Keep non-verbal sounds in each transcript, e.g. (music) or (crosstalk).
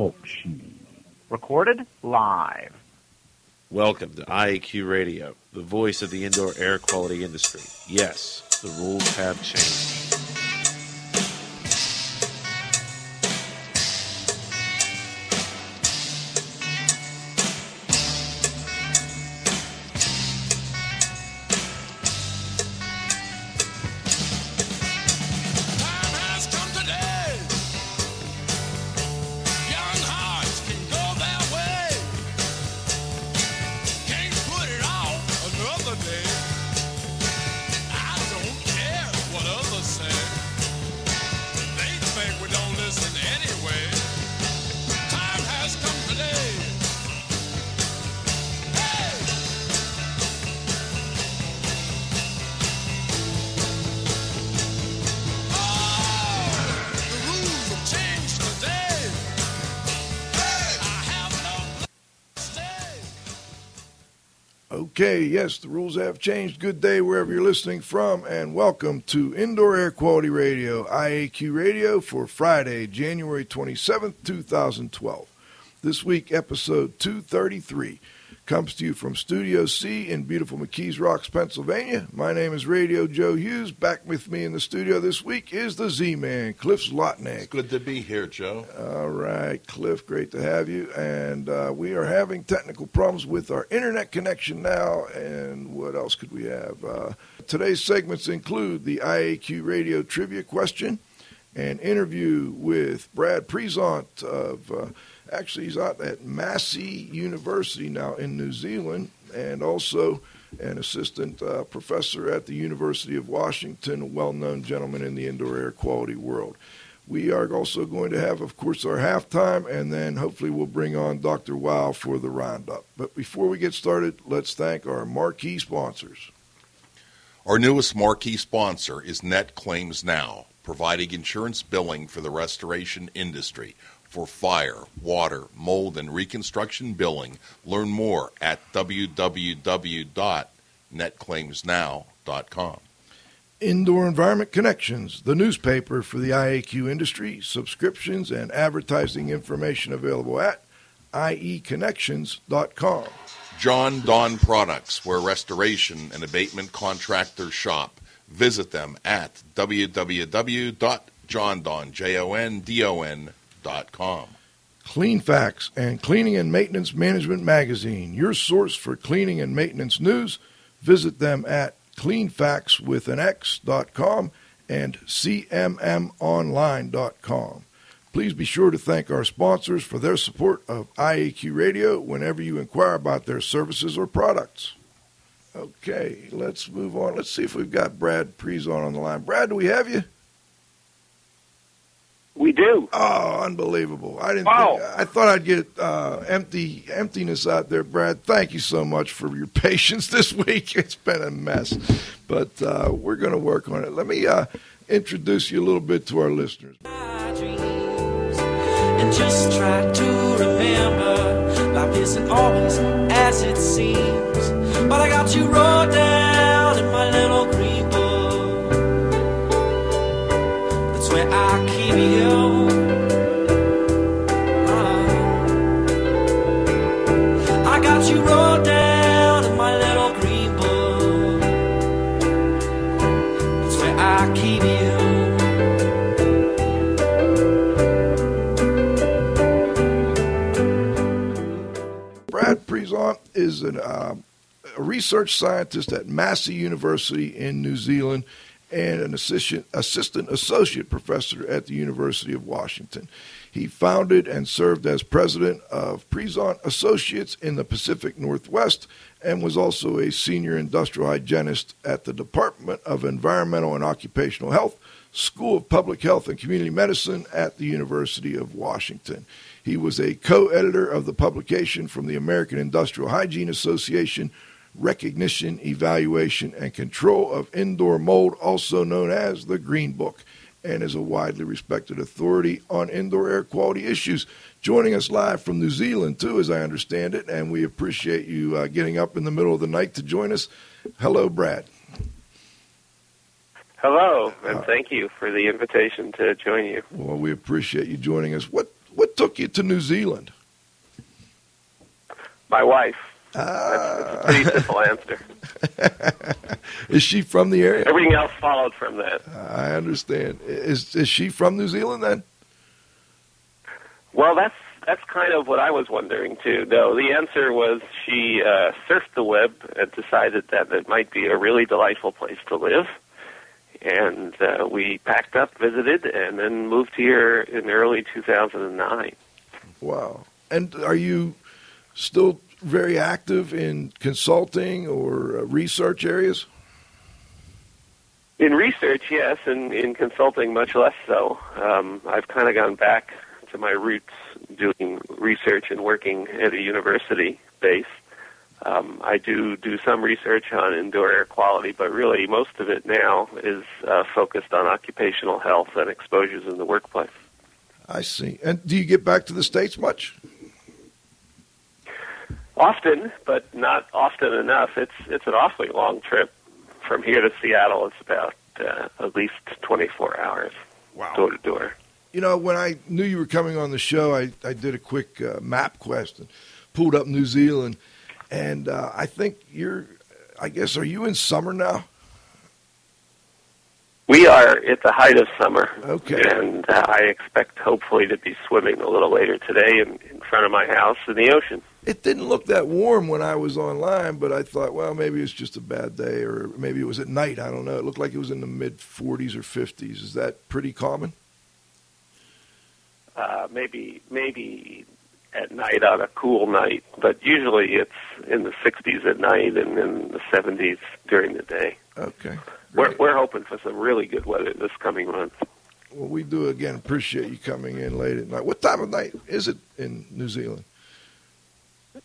talk Recorded live. Welcome to IAQ Radio, the voice of the indoor air quality industry. Yes, the rules have changed. Yes, the rules have changed. Good day wherever you're listening from, and welcome to Indoor Air Quality Radio, IAQ Radio, for Friday, January 27th, 2012. This week, episode 233 comes to you from Studio C in beautiful McKees Rocks, Pennsylvania. My name is Radio Joe Hughes. Back with me in the studio this week is the Z Man, Cliff Zlotnick. Good to be here, Joe. All right, Cliff, great to have you. And uh, we are having technical problems with our internet connection now. And what else could we have? Uh, today's segments include the IAQ radio trivia question, an interview with Brad Prezant of, uh, actually, he's out at Massey University now in New Zealand, and also an assistant uh, professor at the University of Washington, a well known gentleman in the indoor air quality world. We are also going to have, of course, our halftime, and then hopefully we'll bring on Dr. Wow for the roundup. But before we get started, let's thank our marquee sponsors. Our newest marquee sponsor is Net Claims Now, providing insurance billing for the restoration industry for fire, water, mold, and reconstruction billing. Learn more at www.netclaimsnow.com. Indoor Environment Connections, the newspaper for the IAQ industry, subscriptions and advertising information available at ieconnections.com. Jon-Don Products, where restoration and abatement contractors shop. Visit them at www.jondon.com. Cleanfax and Cleaning and Maintenance Management Magazine, your source for cleaning and maintenance news. Visit them at cleanfactswithanx.com and cmmonline.com. Please be sure to thank our sponsors for their support of IAQ Radio whenever you inquire about their services or products. Okay, let's move on. Let's see if we've got Brad Prezant on the line. Brad, do we have you? We do. Oh, unbelievable! I didn't. Wow. Think, I thought I'd get uh, empty emptiness out there, Brad. Thank you so much for your (laughs) patience this week. It's been a mess, but uh, we're going to work on it. Let me uh, introduce you a little bit to our listeners. my dreams and just try to remember life isn't always as it seems. But I got you wrote down in my little green book. That's where I Uh, research scientist at Massey University in New Zealand and an assistant, assistant associate professor at the University of Washington. He founded and served as president of Prezant Associates in the Pacific Northwest and was also a senior industrial hygienist at the Department of Environmental and Occupational Health, School of Public Health and Community Medicine at the University of Washington. He was a co editor of the publication from the American Industrial Hygiene Association, Recognition, Evaluation, and Control of Indoor Mold, also known as the Green Book, and is a widely respected authority on indoor air quality issues. Joining us live from New Zealand, too, as I understand it, and we appreciate you uh, getting up in the middle of the night to join us. Hello, Brad. Hello, and thank you for the invitation to join you. Well, we appreciate you joining us. What what what took you to New Zealand? My wife. That's, that's a pretty simple answer. (laughs) Is she from the area? Everything else followed from that. I understand. Is is she from New Zealand then? Well, that's that's kind of what I was wondering too. No, the answer was she uh, surfed the web and decided that it might be a really delightful place to live, and uh, we packed up, visited, and then moved here in early 2009. Wow. And are you still very active in consulting or uh, research areas? In research, yes, and in consulting, much less so. Um, I've kind of gone back to my roots doing research and working at a university base. Um, I do do some research on indoor air quality, but really most of it now is uh, focused on occupational health and exposures in the workplace. I see. And do you get back to the States much? Often, but not often enough. It's it's an awfully long trip from here to Seattle. It's about uh, at least 24 hours door to door. You know, when I knew you were coming on the show, I, I did a quick uh, map quest and pulled up New Zealand. And uh, I think you're, I guess, are you in summer now? We are at the height of summer, Okay. and uh, I expect hopefully to be swimming a little later today in, in front of my house in the ocean. It didn't look that warm when I was online, but I thought, well, maybe it's just a bad day, or maybe it was at night. I don't know. It looked like it was in the mid 40s or 50s. Is that pretty common? Uh, maybe maybe at night on a cool night, but usually it's in the 60s at night and in the 70s during the day. Okay. We're, we're hoping for some really good weather this coming month. Well, we do again appreciate you coming in late at night. What time of night is it in New Zealand?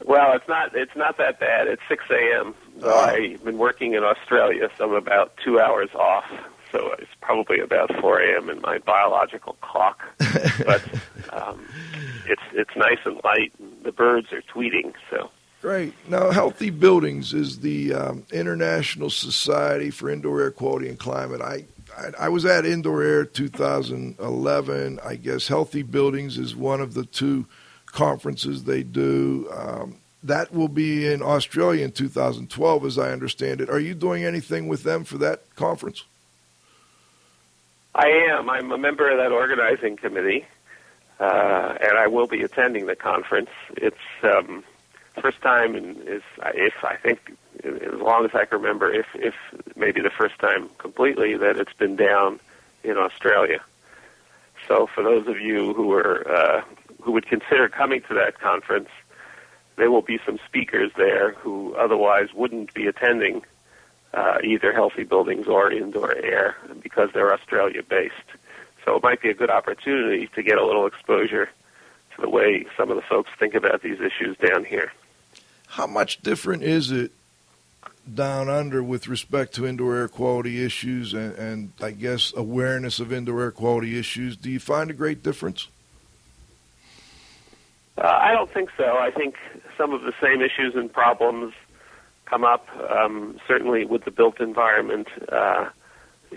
Well, it's not it's not that bad. It's 6 a.m. So Oh. I've been working in Australia, so I'm about two hours off. So it's probably about 4 a.m. in my biological clock. (laughs) but um, it's it's nice and light. And the birds are tweeting. So Great. Now, Healthy Buildings is the um, International Society for Indoor Air Quality and Climate. I, I I was at Indoor Air 2011. I guess Healthy Buildings is one of the two conferences they do. Um, that will be in Australia in 2012, as I understand it. Are you doing anything with them for that conference? I am. I'm a member of that organizing committee, uh, and I will be attending the conference. It's um, first time, and is if I think as long as I can remember, if if maybe the first time completely that it's been down in Australia. So for those of you who are uh, who would consider coming to that conference, there will be some speakers there who otherwise wouldn't be attending uh, either healthy buildings or indoor air because they're Australia based. So it might be a good opportunity to get a little exposure to the way some of the folks think about these issues down here. How much different is it down under with respect to indoor air quality issues and, and I guess awareness of indoor air quality issues? Do you find a great difference? Uh, I don't think so. I think some of the same issues and problems come up. Um, certainly, with the built environment, uh,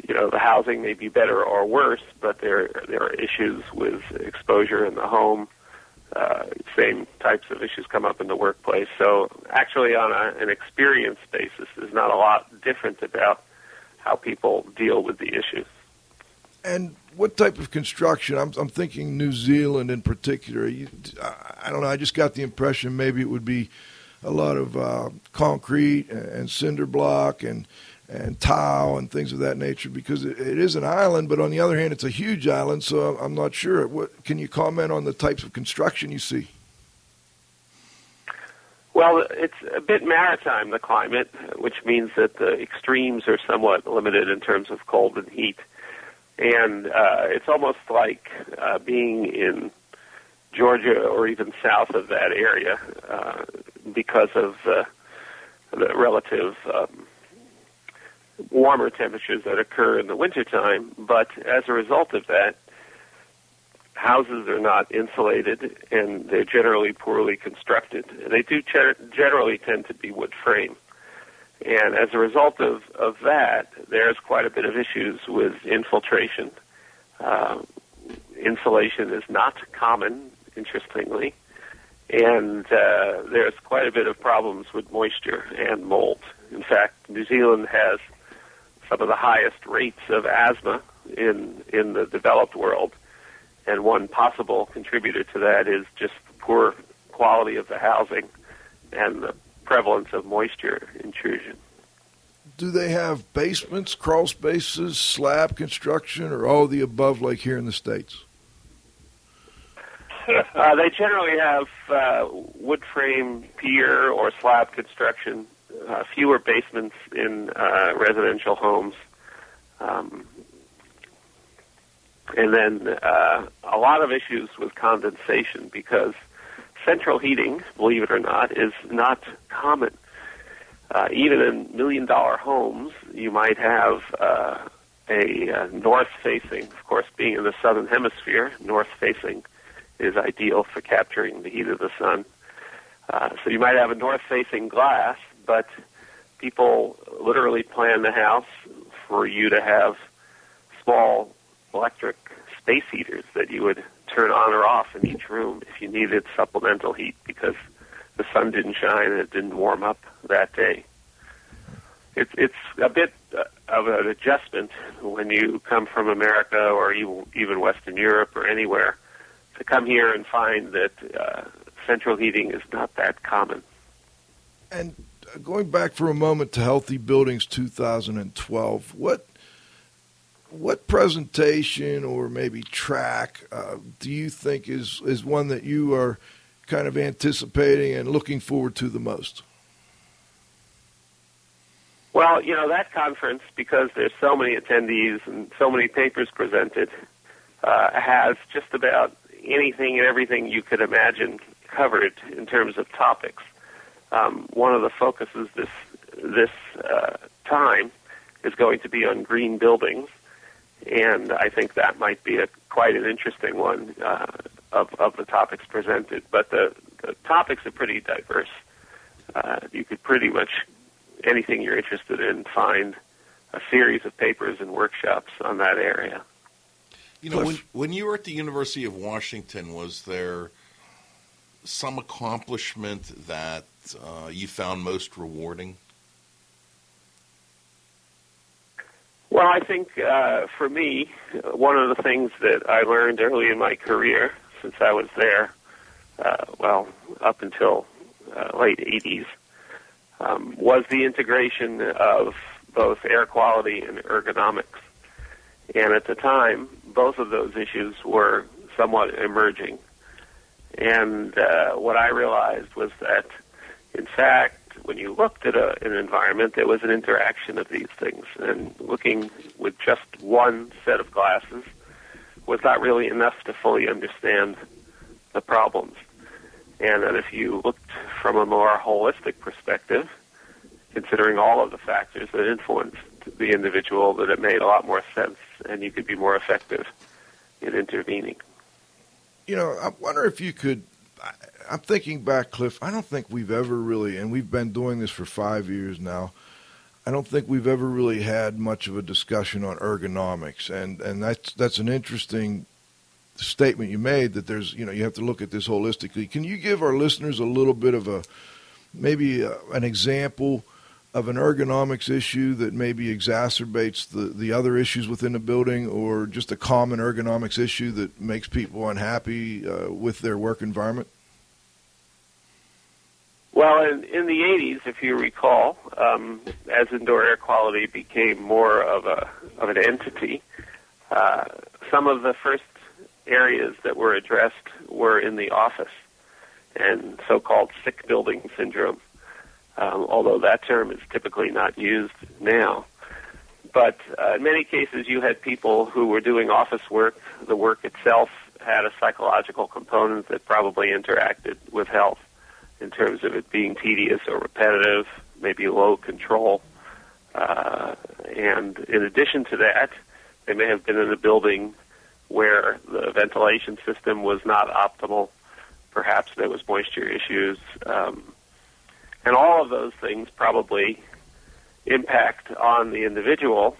you know, the housing may be better or worse, but there there are issues with exposure in the home. Uh, same types of issues come up in the workplace. So, actually, on a, an experience basis, there's not a lot different about how people deal with the issues. And what type of construction? I'm, I'm thinking New Zealand in particular. You, I, don't know. I just got the impression maybe it would be a lot of uh, concrete and, and cinder block and and tile and things of that nature because it, it is an island, but on the other hand, it's a huge island. So I'm not sure. What can you comment on the types of construction you see? Well, it's a bit maritime, the climate, which means that the extremes are somewhat limited in terms of cold and heat. And uh, it's almost like uh, being in Georgia or even south of that area uh, because of uh, the relative um, warmer temperatures that occur in the wintertime. But as a result of that, houses are not insulated and they're generally poorly constructed. They do ger- generally tend to be wood frame. And as a result of, of that, there's quite a bit of issues with infiltration. Uh, insulation is not common interestingly, and uh, there's quite a bit of problems with moisture and mold. In fact, New Zealand has some of the highest rates of asthma in in the developed world, and one possible contributor to that is just poor quality of the housing and the prevalence of moisture intrusion. Do they have basements, crawl spaces, slab construction, or all the above like here in the States? (laughs) Uh, they generally have uh, wood frame pier or slab construction, uh, fewer basements in uh, residential homes, um, and then uh, a lot of issues with condensation because central heating, believe it or not, is not common. Uh, even in million dollar homes, you might have uh, a uh, north facing, of course, being in the southern hemisphere, north facing is ideal for capturing the heat of the sun. Uh, so you might have a north facing glass, but people literally plan the house for you to have small electric space heaters that you would turn on or off in each room if you needed supplemental heat because the sun didn't shine and it didn't warm up that day. It's it's a bit uh, of an adjustment when you come from America or even Western Europe or anywhere to come here and find that uh, central heating is not that common. And uh, going back for a moment to Healthy Buildings 2012, what what presentation or maybe track uh, do you think is is one that you are kind of anticipating and looking forward to the most? Well, you know that conference because there's so many attendees and so many papers presented uh, has just about anything and everything you could imagine covered in terms of topics. Um, one of the focuses this this uh, time is going to be on green buildings, and I think that might be a quite an interesting one uh, of of the topics presented. But the, the topics are pretty diverse. Uh, you could pretty much anything you're interested in find a series of papers and workshops on that area. You know, when, when you were at the University of Washington, was there some accomplishment that uh, you found most rewarding? Well, I think uh, for me, one of the things that I learned early in my career, since I was there, uh, well, up until uh, late 80s, um, was the integration of both air quality and ergonomics. And at the time, both of those issues were somewhat emerging. And uh, what I realized was that, in fact, when you looked at a, an environment, there was an interaction of these things. And looking with just one set of glasses was not really enough to fully understand the problems. And that if you looked from a more holistic perspective, considering all of the factors that influenced the individual, that it made a lot more sense and you could be more effective in intervening. You know, I wonder if you could. I'm thinking back, Cliff. I don't think we've ever really, and we've been doing this for five years now. I don't think we've ever really had much of a discussion on ergonomics, and and that's that's an interesting statement you made that there's you know you have to look at this holistically. Can you give our listeners a little bit of a maybe a, an example of an ergonomics issue that maybe exacerbates the, the other issues within the building or just a common ergonomics issue that makes people unhappy uh, with their work environment? Well, in, in the 80s, if you recall, um, as indoor air quality became more of a of an entity, uh, some of the first areas that were addressed were in the office and so-called sick building syndrome um, although that term is typically not used now. But uh, in many cases, you had people who were doing office work. The work itself had a psychological component that probably interacted with health in terms of it being tedious or repetitive, maybe low control. Uh, and in addition to that, they may have been in a building where the ventilation system was not optimal. Perhaps there was moisture issues. Um, and all of those things probably impact on the individual,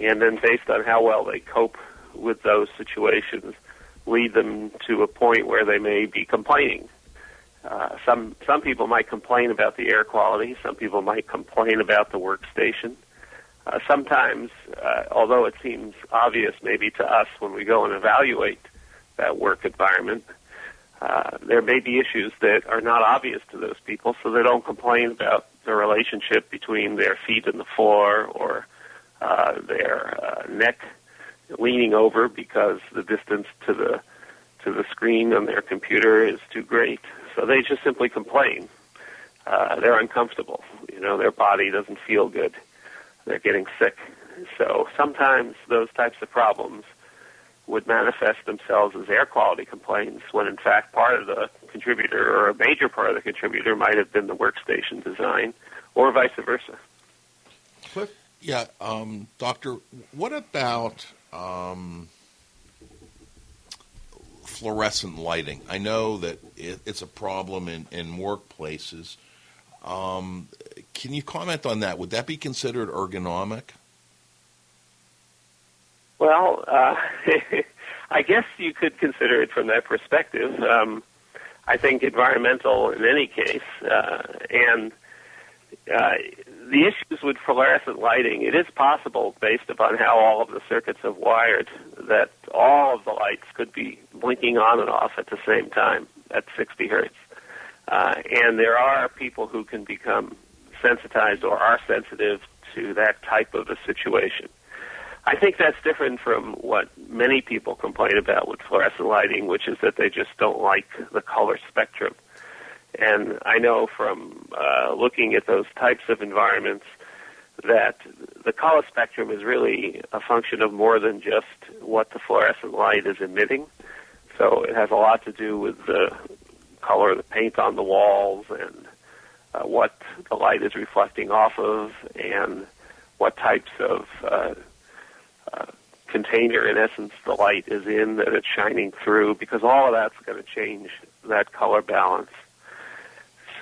and then based on how well they cope with those situations, lead them to a point where they may be complaining. Uh, some some people might complain about the air quality. Some people might complain about the workstation. Uh, sometimes, uh, although it seems obvious maybe to us when we go and evaluate that work environment, uh, there may be issues that are not obvious to those people, so they don't complain about the relationship between their feet and the floor or uh, their uh, neck leaning over because the distance to the to the screen on their computer is too great. So they just simply complain. Uh, they're uncomfortable. You know, their body doesn't feel good. They're getting sick. So sometimes those types of problems would manifest themselves as air quality complaints when in fact part of the contributor or a major part of the contributor might have been the workstation design or vice versa. Cliff? Yeah, um, Doctor, what about um, fluorescent lighting? I know that it, it's a problem in, in workplaces. Um, can you comment on that? Would that be considered ergonomic? Well, uh, (laughs) I guess you could consider it from that perspective. Um, I think environmental in any case, uh, and uh, the issues with fluorescent lighting, it is possible, based upon how all of the circuits have wired, that all of the lights could be blinking on and off at the same time at 60 hertz. Uh, and there are people who can become sensitized or are sensitive to that type of a situation. I think that's different from what many people complain about with fluorescent lighting, which is that they just don't like the color spectrum. And I know from uh, looking at those types of environments that the color spectrum is really a function of more than just what the fluorescent light is emitting. So it has a lot to do with the color of the paint on the walls and uh, what the light is reflecting off of and what types of uh, uh, container, in essence, the light is in that it's shining through, because all of that's going to change that color balance.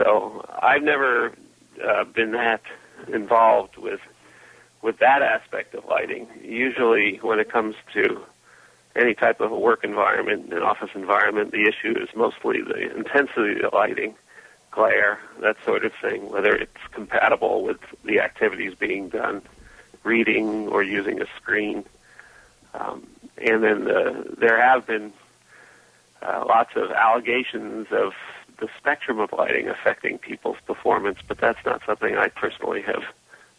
So I've never uh, been that involved with with that aspect of lighting. Usually, when it comes to any type of a work environment, an office environment, the issue is mostly the intensity of the lighting, glare, that sort of thing, whether it's compatible with the activities being done, reading or using a screen. Um, and then the, there have been uh, lots of allegations of the spectrum of lighting affecting people's performance, but that's not something I personally have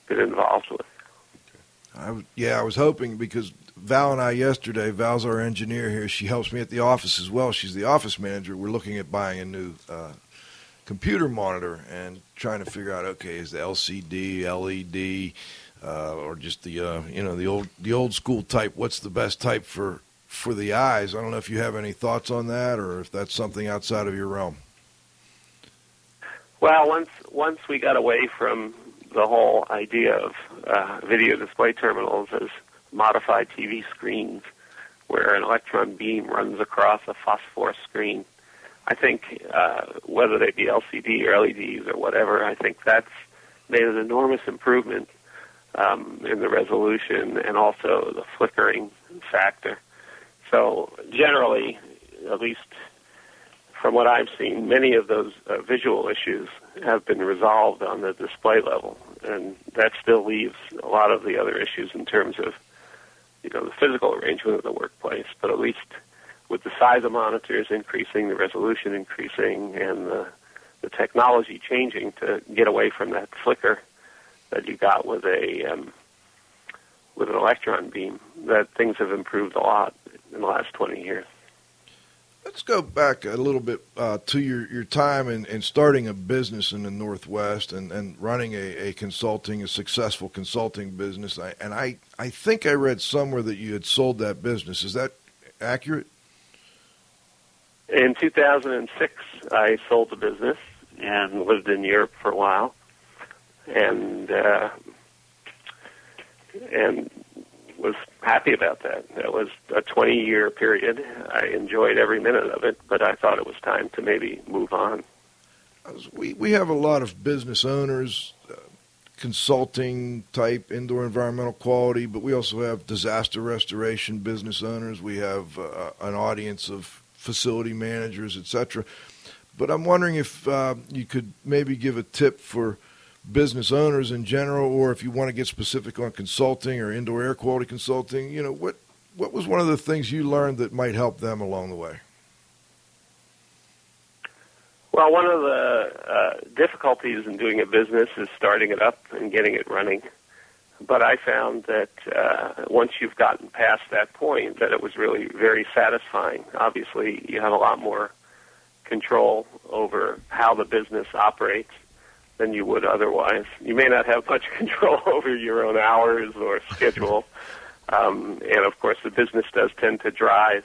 been involved with. Yeah, I was hoping because Val and I yesterday, Val's our engineer here. She helps me at the office as well. She's the office manager. We're looking at buying a new uh, computer monitor and trying to figure out okay, is the LCD, LED, uh, or just the uh, you know the old the old school type? What's the best type for for the eyes? I don't know if you have any thoughts on that, or if that's something outside of your realm. Well, once once we got away from the whole idea of uh, video display terminals as modified TV screens, where an electron beam runs across a phosphor screen, I think uh, whether they be LCD or LEDs or whatever, I think that's made an enormous improvement um, in the resolution and also the flickering factor. So generally, at least from what I've seen, many of those uh, visual issues have been resolved on the display level, and that still leaves a lot of the other issues in terms of, you know, the physical arrangement of the workplace. But at least with the size of monitors increasing, the resolution increasing, and the the technology changing to get away from that flicker that you got with a um, with an electron beam, that things have improved a lot in the last 20 years. Let's go back a little bit uh, to your, your time in, in starting a business in the Northwest and, and running a, a consulting, a successful consulting business. I, and I, I think I read somewhere that you had sold that business. Is that accurate? In 2006, I sold the business and lived in Europe for a while, and uh, and was happy about that. That was a 20 year period. I enjoyed every minute of it, but I thought it was time to maybe move on. We we have a lot of business owners, uh, consulting type indoor environmental quality, but we also have disaster restoration business owners. We have uh, an audience of facility managers, etc. But I'm wondering if uh, you could maybe give a tip for business owners in general, or if you want to get specific on consulting or indoor air quality consulting. You know, what what was one of the things you learned that might help them along the way? Well, one of the uh, difficulties in doing a business is starting it up and getting it running. But I found that uh, once you've gotten past that point, that it was really very satisfying. Obviously, you have a lot more control over how the business operates than you would otherwise. You may not have much (laughs) control over your own hours or schedule. Um, and of course, the business does tend to drive,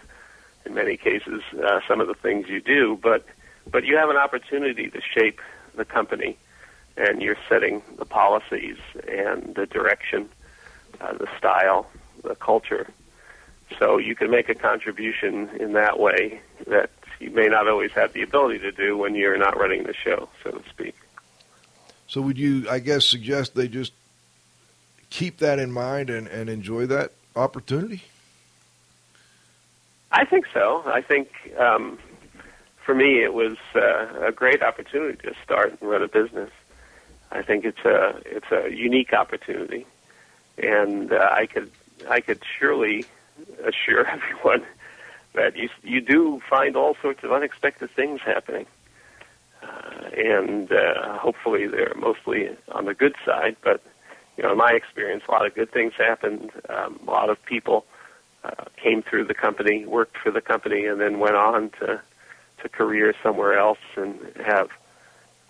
in many cases, uh, some of the things you do. But but you have an opportunity to shape the company, and you're setting the policies and the direction, uh, the style, the culture. So you can make a contribution in that way that you may not always have the ability to do when you're not running the show, so to speak. So would you, I guess, suggest they just keep that in mind and, and enjoy that opportunity? I think so. I think um, for me, it was uh, a great opportunity to start and run a business. I think it's a it's a unique opportunity, and uh, I could I could surely assure (laughs) everyone that you you do find all sorts of unexpected things happening, and uh, hopefully they're mostly on the good side. But you know, in my experience, a lot of good things happened. Um, a lot of people uh, came through the company, worked for the company, and then went on to to career somewhere else and have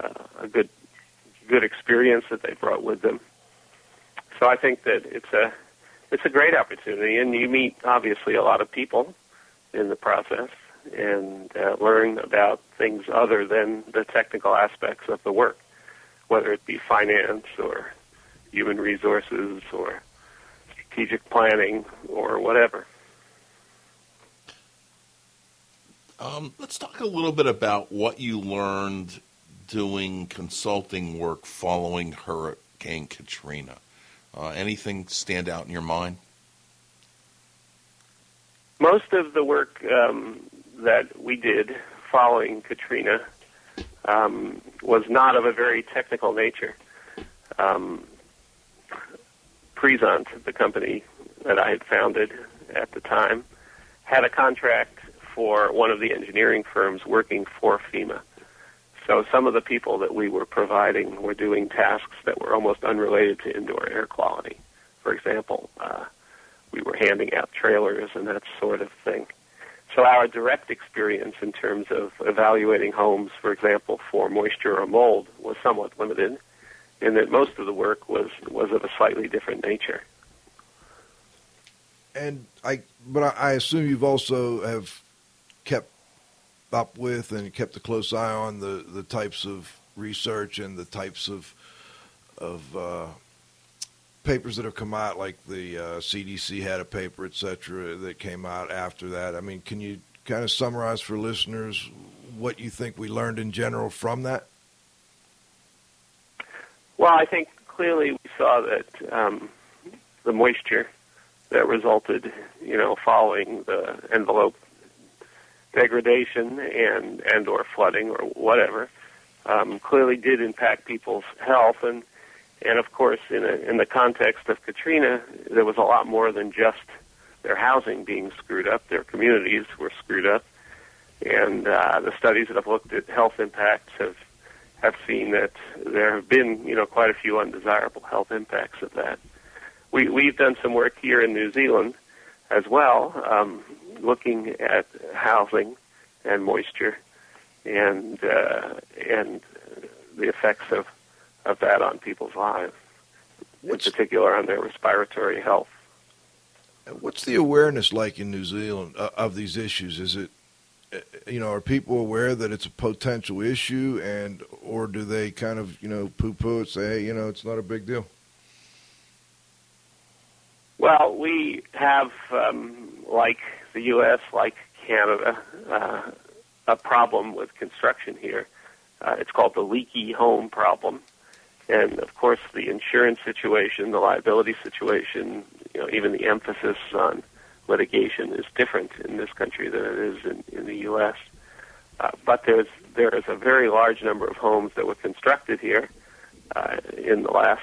uh, a good good experience that they brought with them. So I think that it's a it's a great opportunity, and you meet obviously a lot of people in the process and uh, learn about things other than the technical aspects of the work, whether it be finance or human resources or strategic planning or whatever. Um, let's talk a little bit about what you learned doing consulting work following Hurricane Katrina. Uh, anything stand out in your mind? Most of the work um, that we did following Katrina um, was not of a very technical nature. Um, the company that I had founded at the time, had a contract for one of the engineering firms working for FEMA. So some of the people that we were providing were doing tasks that were almost unrelated to indoor air quality. For example, uh, we were handing out trailers and that sort of thing. So our direct experience in terms of evaluating homes, for example, for moisture or mold, was somewhat limited, in that most of the work was was of a slightly different nature. And I, but I assume you've also have kept up with and kept a close eye on the, the types of research and the types of of uh, papers that have come out, like the uh, CDC had a paper, et cetera, that came out after that. I mean, can you kind of summarize for listeners what you think we learned in general from that? Well, I think clearly we saw that um, the moisture that resulted, you know, following the envelope degradation and and or flooding or whatever um, clearly did impact people's health and and of course in a, in the context of Katrina there was a lot more than just their housing being screwed up. Their communities were screwed up. And uh, the studies that have looked at health impacts have have seen that there have been you know quite a few undesirable health impacts of that. We we've done some work here in New Zealand as well um, looking at housing and moisture and uh, and the effects of of that on people's lives, What's, in particular on their respiratory health. what's the awareness like in New Zealand uh, of these issues? Is it, uh, you know, are people aware that it's a potential issue, and or do they kind of, you know, poo-poo it, say, hey, you know, it's not a big deal? Well, we have, um, like the U.S., like Canada, uh, a problem with construction here. Uh, it's called the leaky home problem, And of course, the insurance situation, the liability situation, you know, even the emphasis on litigation is different in this country than it is in, in the U.S. Uh, but there's there is a very large number of homes that were constructed here uh, in the last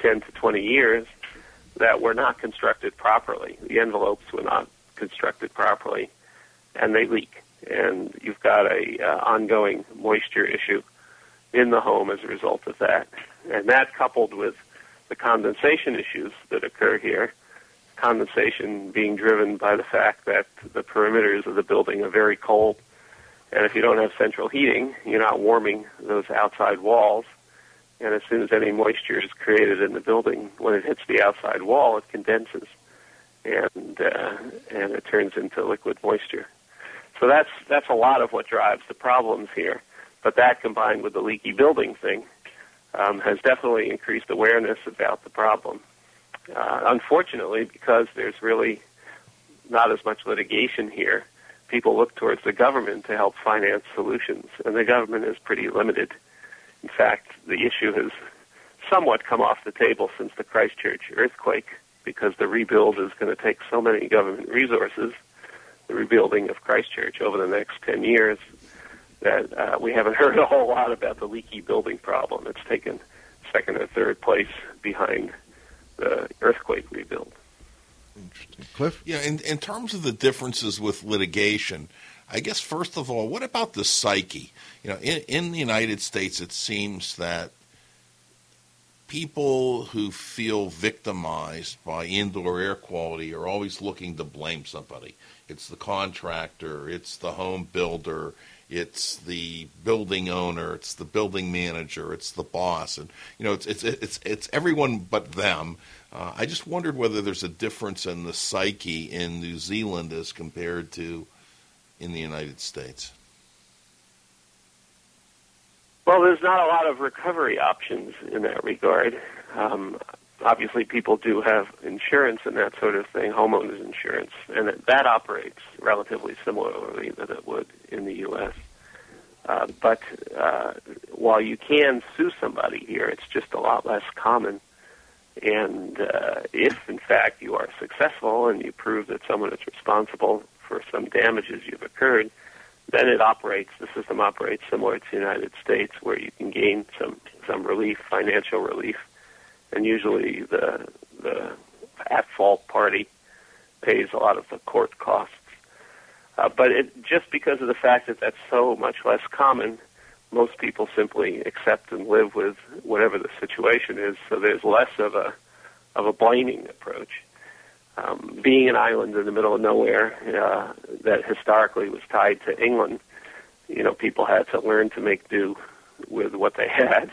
10 to 20 years that were not constructed properly. The envelopes were not constructed properly, and they leak. And you've got a uh, ongoing moisture issue in the home as a result of that. And that coupled with the condensation issues that occur here, condensation being driven by the fact that the perimeters of the building are very cold. And if you don't have central heating, you're not warming those outside walls. And as soon as any moisture is created in the building, when it hits the outside wall, it condenses, and uh, and it turns into liquid moisture. So that's that's a lot of what drives the problems here. But that combined with the leaky building thing um, has definitely increased awareness about the problem. Uh, unfortunately, because there's really not as much litigation here, people look towards the government to help finance solutions, and the government is pretty limited. In fact, the issue has somewhat come off the table since the Christchurch earthquake because the rebuild is going to take so many government resources, the rebuilding of Christchurch over the next 10 years, that uh, we haven't (laughs) heard a whole lot about the leaky building problem. It's taken second or third place behind the earthquake rebuild. Interesting. Cliff? Yeah, in, in terms of the differences with litigation, I guess first of all, what about the psyche? You know, in, in the United States, it seems that people who feel victimized by indoor air quality are always looking to blame somebody. It's the contractor, it's the home builder, it's the building owner, it's the building manager, it's the boss, and you know, it's it's it's it's everyone but them. Uh, I just wondered whether there's a difference in the psyche in New Zealand as compared to in the United States. Well, there's not a lot of recovery options in that regard. Um, obviously, people do have insurance and that sort of thing, homeowners insurance, and that, that operates relatively similarly than it would in the U.S. Uh, but uh, while you can sue somebody here, it's just a lot less common. And uh, if, in fact, you are successful and you prove that someone is responsible for some damages you've occurred, then it operates. The system operates similar to the United States, where you can gain some some relief, financial relief, and usually the the at fault party pays a lot of the court costs. Uh, but it, just because of the fact that that's so much less common, most people simply accept and live with whatever the situation is. So there's less of a of a blaming approach. Um, being an island in the middle of nowhere uh, that historically was tied to England, you know, people had to learn to make do with what they (laughs) had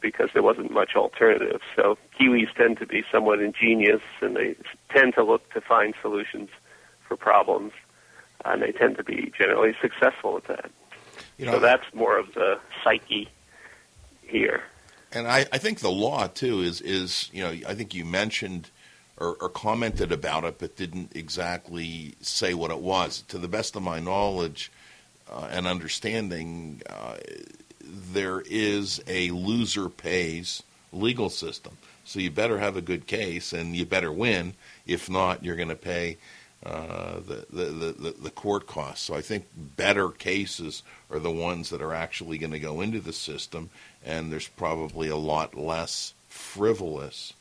because there wasn't much alternative. So Kiwis tend to be somewhat ingenious and they tend to look to find solutions for problems, and they tend to be generally successful at that. You know, so that's more of the psyche here. And I, I think the law too is is you know I think you mentioned or, or commented about it, but didn't exactly say what it was. To the best of my knowledge uh, and understanding, uh, there is a loser pays legal system. So you better have a good case, and you better win. If not, you're going to pay uh, the, the, the, the court costs. So I think better cases are the ones that are actually going to go into the system, and there's probably a lot less frivolous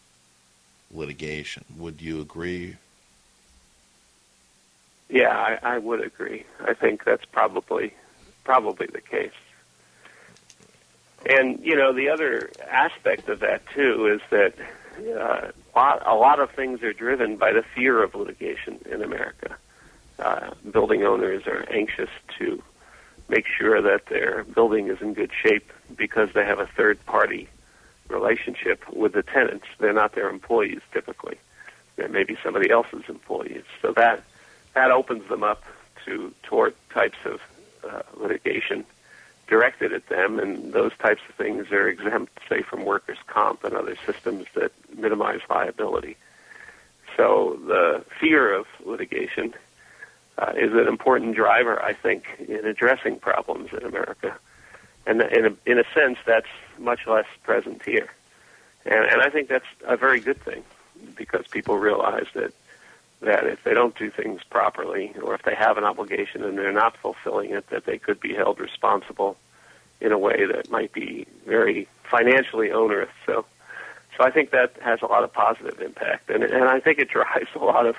litigation. Would you agree? Yeah, I, I would agree. I think that's probably probably the case. And you know, the other aspect of that too is that uh, a lot, a lot of things are driven by the fear of litigation in America. Uh, building owners are anxious to make sure that their building is in good shape because they have a third party relationship with the tenants. They're not their employees typically. They're maybe somebody else's employees. So that that opens them up to tort types of uh, litigation directed at them, and those types of things are exempt, say, from workers' comp and other systems that minimize liability. So the fear of litigation uh, is an important driver, I think, in addressing problems in America. and in a, in a sense, that's much less present here. And, and I think that's a very good thing because people realize that that if they don't do things properly, or if they have an obligation and they're not fulfilling it, that they could be held responsible in a way that might be very financially onerous. So, so I think that has a lot of positive impact, and and I think it drives a lot of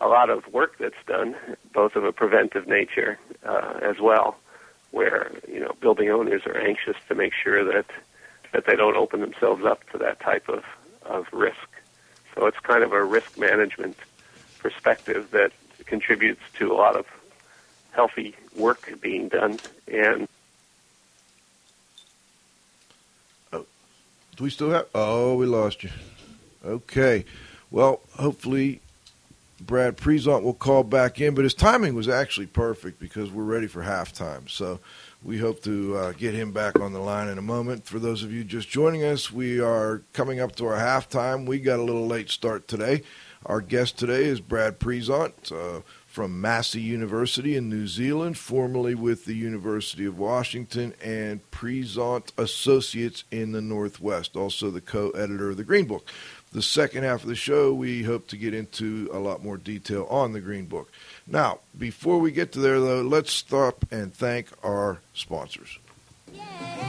a lot of work that's done, both of a preventive nature uh, as well, where you know building owners are anxious to make sure that that they don't open themselves up to that type of of risk. So it's kind of a risk management perspective that contributes to a lot of healthy work being done and Do we still have? Oh, we lost you. Okay. Well, hopefully Brad Prezant will call back in, but his timing was actually perfect because we're ready for halftime. So we hope to uh, get him back on the line in a moment. For those of you just joining us, we are coming up to our halftime. We got a little late start today. Our guest today is Brad Prezant. Uh, from Massey University in New Zealand, formerly with the University of Washington, and Prezant Associates in the Northwest, also the co editor of the Green Book. The second half of the show, we hope to get into a lot more detail on the Green Book. Now, before we get to there, though, let's stop and thank our sponsors. Time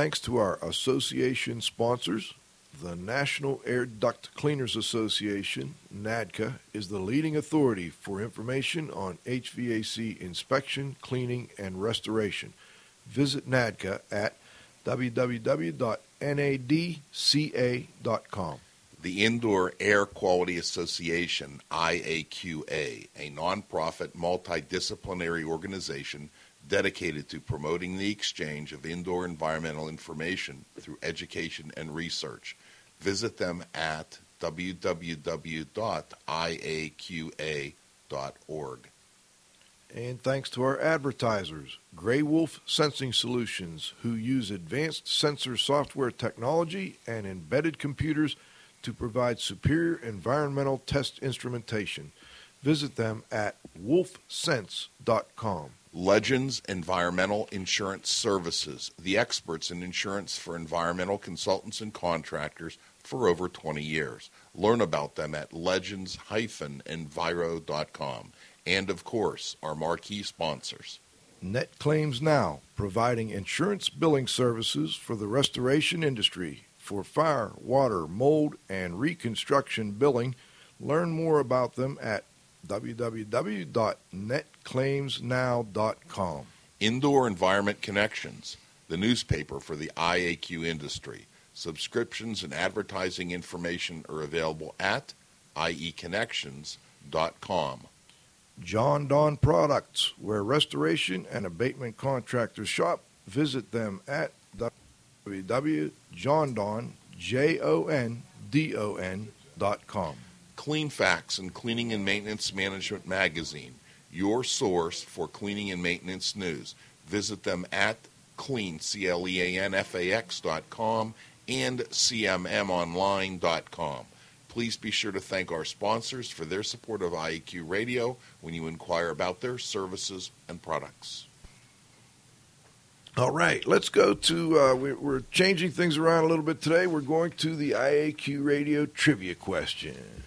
Thanks to our association sponsors, the National Air Duct Cleaners Association, NADCA, is the leading authority for information on HVAC inspection, cleaning, and restoration. Visit NADCA at www.nadca.com. The Indoor Air Quality Association, IAQA, a nonprofit multidisciplinary organization dedicated to promoting the exchange of indoor environmental information through education and research. Visit them at www.iaqa.org. And thanks to our advertisers, Grey Wolf Sensing Solutions, who use advanced sensor software technology and embedded computers to provide superior environmental test instrumentation. Visit them at wolfsense.com. Legends Environmental Insurance Services, the experts in insurance for environmental consultants and contractors for over 20 years. Learn about them at legends-enviro.com. And of course, our marquee sponsors. Net Claims Now, providing insurance billing services for the restoration industry for fire, water, mold, and reconstruction billing. Learn more about them at www.netclaimsnow.com. Indoor Environment Connections, the newspaper for the IAQ industry. Subscriptions and advertising information are available at ieconnections.com. Jon-Don Products, where restoration and abatement contractors shop. Visit them at www.jondon.com. Cleanfax and Cleaning and Maintenance Management Magazine, your source for cleaning and maintenance news. Visit them at clean, C-L-E-A-N-F-A-X dot com and cmmonline.com. Please be sure to thank our sponsors for their support of IEQ Radio when you inquire about their services and products. All right, let's go to. Uh, we're, we're changing things around a little bit today. We're going to the IAQ Radio trivia question.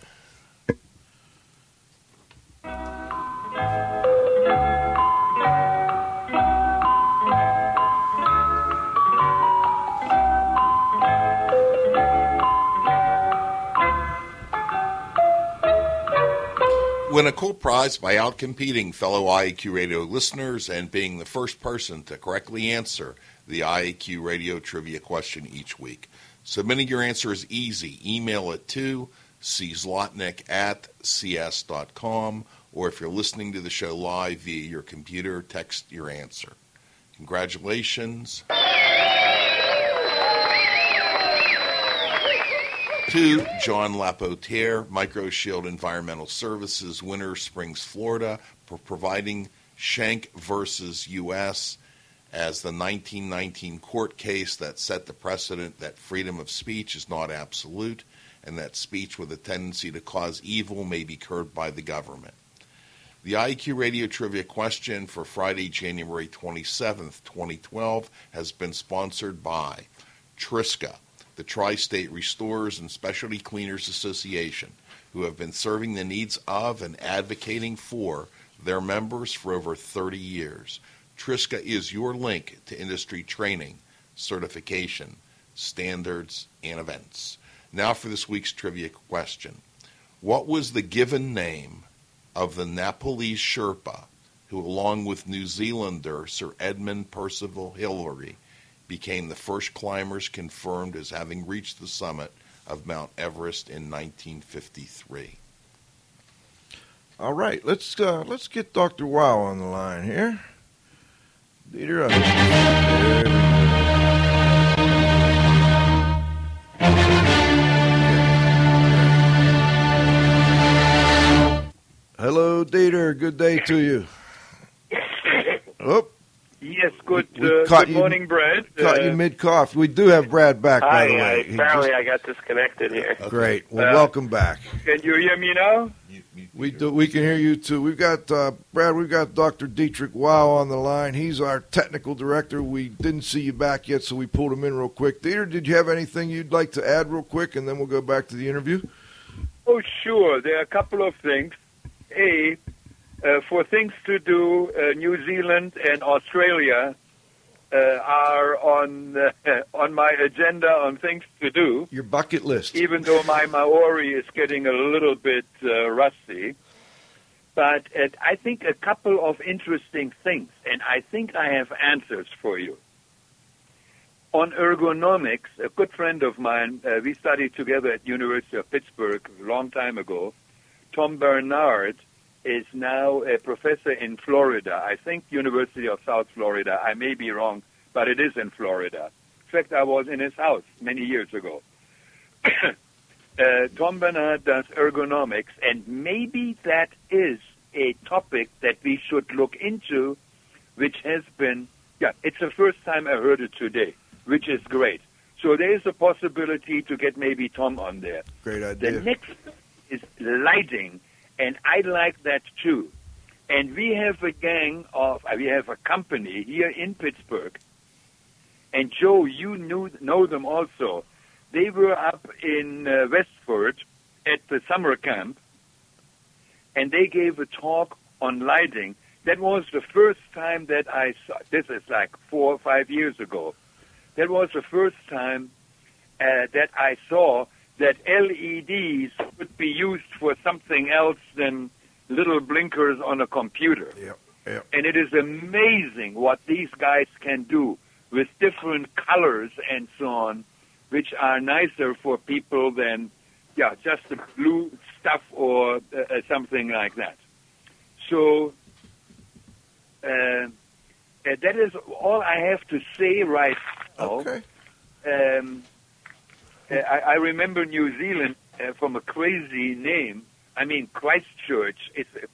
Win a cool prize by outcompeting fellow IAQ Radio listeners and being the first person to correctly answer the IAQ Radio trivia question each week. Submitting your answer is easy. Email it to czlotnick at cs.com, or if you're listening to the show live via your computer, text your answer. Congratulations. To John Lapotiere, MicroShield Environmental Services, Winter Springs, Florida, for providing Schenck versus U.S. as the 1919 court case that set the precedent that freedom of speech is not absolute and that speech with a tendency to cause evil may be curbed by the government. The IQ Radio Trivia question for Friday, January 27th, 2012, has been sponsored by Triska, the Tri State Restorers and Specialty Cleaners Association, who have been serving the needs of and advocating for their members for over 30 years. Triska is your link to industry training, certification, standards, and events. Now for this week's trivia question What was the given name of the Nepalese Sherpa who, along with New Zealander Sir Edmund Percival Hillary, became the first climbers confirmed as having reached the summit of Mount Everest in 1953? All right, let's uh, let's get Dr. Wow on the line here. Dieter, there we go. Hello, Dieter. Good day to you. (laughs) Oh, Yes, good, We- we uh, caught good you- morning, Brad. caught Uh, you mid cough. We do have Brad back, by Hi, the way. He apparently just- I got disconnected here. great. Well, Uh, welcome back. Can you hear me now? We do. We can hear you too. We've got uh, Brad. We've got Dr. Dietrich Wow on the line. He's our technical director. We didn't see you back yet, so we pulled him in real quick. Dieter, did you have anything you'd like to add real quick, and then we'll go back to the interview? Oh, sure. There are a couple of things. A, uh, for things to do, uh, New Zealand and Australia uh, are on uh, (laughs) on my agenda on things to do. Your bucket list. even though my Maori is getting a little bit uh, rusty. But uh, I think a couple of interesting things, and I think I have answers for you. On ergonomics, a good friend of mine, uh, we studied together at University of Pittsburgh a long time ago. Tom Bernard is now a professor in Florida. I think University of South Florida. I may be wrong, but it is in Florida. In fact, I was in his house many years ago. (coughs) uh, Tom Bernard does ergonomics, and maybe that is a topic that we should look into, which has been, yeah, it's the first time I heard it today, which is great. So there is a possibility to get maybe Tom on there. Great idea. The next is lighting, and I like that too. And we have a gang of, uh, we have a company here in Pittsburgh. And Joe, you knew know them also. They were up in uh, Westford at the summer camp, and they gave a talk on lighting. That was the first time that I saw. This is like four or five years ago. That was the first time uh, that I saw that LEDs could be used for something else than little blinkers on a computer. And it is amazing what these guys can do with different colors and so on, which are nicer for people than, yeah, just the blue stuff or uh, something like that. So uh, uh, that is all I have to say right now. Okay. Um, I, I remember New Zealand uh, from a crazy name. I mean, Christchurch. It's a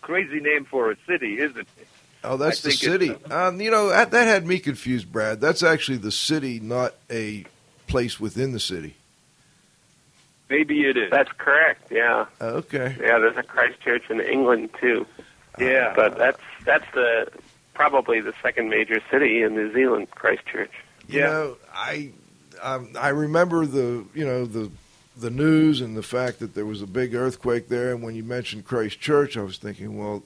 crazy name for a city, isn't it? Oh, that's I the city. Um, you know that, that had me confused, Brad. That's actually the city, not a place within the city. Maybe it is. That's correct. Yeah, Okay. yeah. There's a Christchurch in England too, yeah. but that's that's the probably the second major city in New Zealand, Christchurch. You Yeah. know, I um, I remember the you know the the news and the fact that there was a big earthquake there. And when you mentioned Christchurch, I was thinking, well,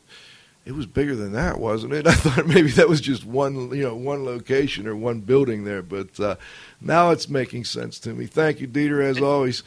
it was bigger than that, wasn't it? (laughs) I thought maybe that was just one you know one location or one building there. But uh, now it's making sense to me. Thank you, Dieter, as always.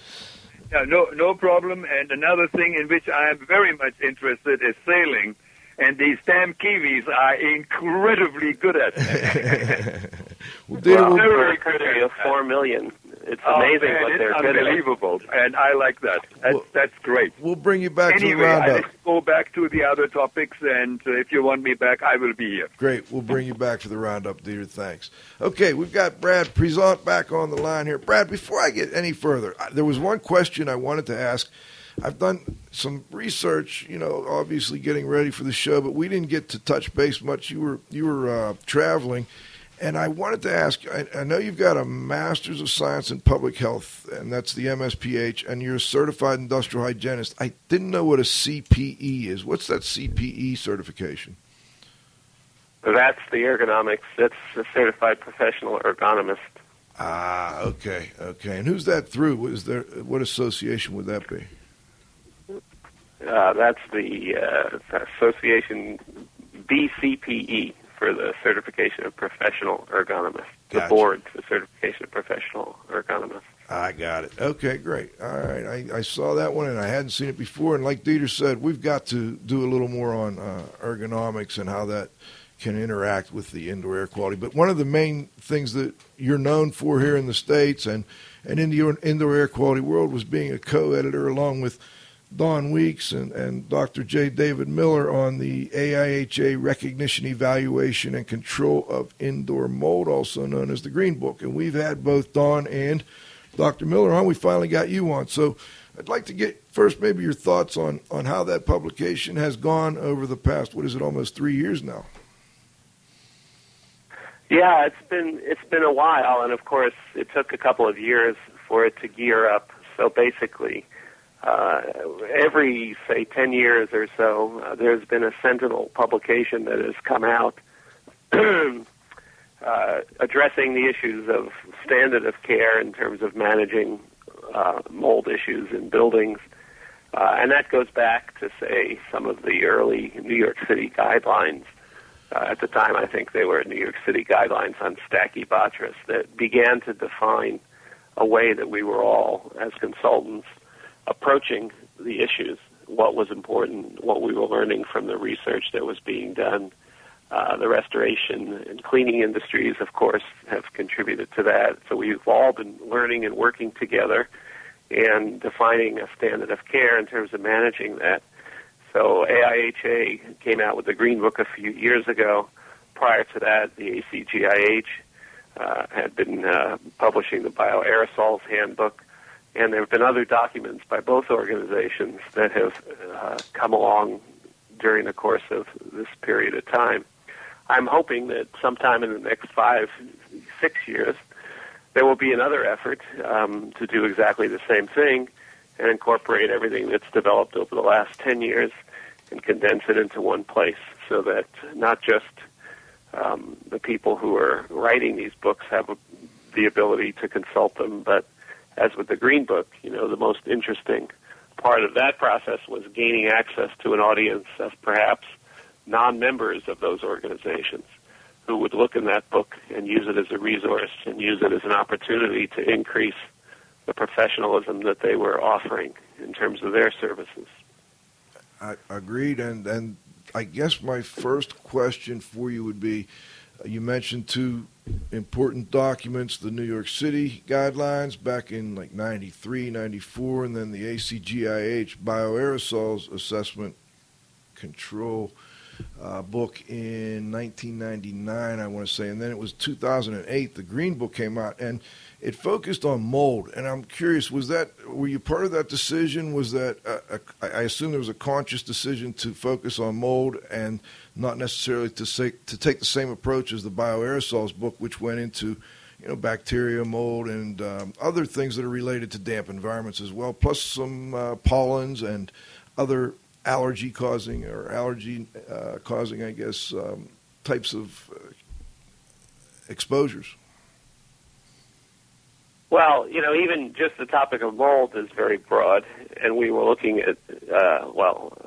No, no problem. And another thing in which I am very much interested is sailing. And these damn Kiwis are incredibly good at it. (laughs) well, Well, Dieter, Well, we'll, very a country of four million, it's Oh, amazing man, what it's they're good at. unbelievable, and I like that. That's, Well, that's great. We'll bring you back to the I- roundup. let's go back to the other topics, and uh, if you want me back, I will be here. Great. We'll bring you back for the roundup, Dieter. Thanks. Okay, we've got Brad Prezant back on the line here. Brad, before I get any further, there was one question I wanted to ask. I've done some research, you know, obviously getting ready for the show, but we didn't get to touch base much. You were you were uh, traveling, and I wanted to ask. I, I know you've got a Master's of Science in Public Health, and that's the MSPH, and you're a certified industrial hygienist. I didn't know what a CPE is. What's that CPE certification? That's the ergonomics. That's a certified professional ergonomist. Ah, okay, okay. And who's that through? What is there? What association would that be? Uh, that's the uh, association BCPE for the certification of professional ergonomist. The board for certification of professional ergonomist. I got it. Okay, great. All right, I, I saw that one and I hadn't seen it before. And like Dieter said, we've got to do a little more on uh, ergonomics and how that can interact with the indoor air quality. But one of the main things that you're known for here in the states and and in the indoor air quality world was being a co-editor along with Don Weekes and, and Dr. J. David Miller on the AIHA Recognition, Evaluation, and Control of Indoor Mold, also known as the Green Book. And we've had both Don and Dr. Miller on. We finally got you on. So I'd like to get first maybe your thoughts on, on how that publication has gone over the past, what is it, almost three years now? Yeah, it's been it's been a while, and of course, it took a couple of years for it to gear up. So basically, uh, every say ten years or so, uh, there's been a sentinel publication that has come out (clears throat) uh, addressing the issues of standard of care in terms of managing uh, mold issues in buildings. Uh, and that goes back to, say, some of the early New York City guidelines. Uh, at the time, I think they were New York City guidelines on stachybotrys that began to define a way that we were all, as consultants, approaching the issues, what was important, what we were learning from the research that was being done. Uh, the restoration and cleaning industries, of course, have contributed to that. So we've all been learning and working together and defining a standard of care in terms of managing that. So AIHA came out with the Green Book a few years ago. Prior to that, the ACGIH uh, had been uh, publishing the Bioaerosols Handbook, and there have been other documents by both organizations that have uh, come along during the course of this period of time. I'm hoping that sometime in the next five, six years, there will be another effort um, to do exactly the same thing and incorporate everything that's developed over the last 10 years and condense it into one place so that not just um, the people who are writing these books have a, the ability to consult them, but as with the Green Book, you know, the most interesting part of that process was gaining access to an audience of perhaps non-members of those organizations who would look in that book and use it as a resource and use it as an opportunity to increase the professionalism that they were offering in terms of their services. I agreed, and and I guess my first question for you would be: you mentioned two important documents, the New York City guidelines back in like 93, 94, and then the ACGIH bioaerosols assessment control uh, book in 1999, I want to say, and then it was 2008. The Green Book came out, and it focused on mold. And I'm curious, was that were you part of that decision? Was that a, a, I assume there was a conscious decision to focus on mold and not necessarily to say to take the same approach as the bioaerosols book, which went into you know bacteria, mold, and um, other things that are related to damp environments as well, plus some uh, pollens and other allergy causing or allergy uh, causing, I guess, um, types of uh, exposures. Well, you know, even just the topic of mold is very broad, and we were looking at, uh, well,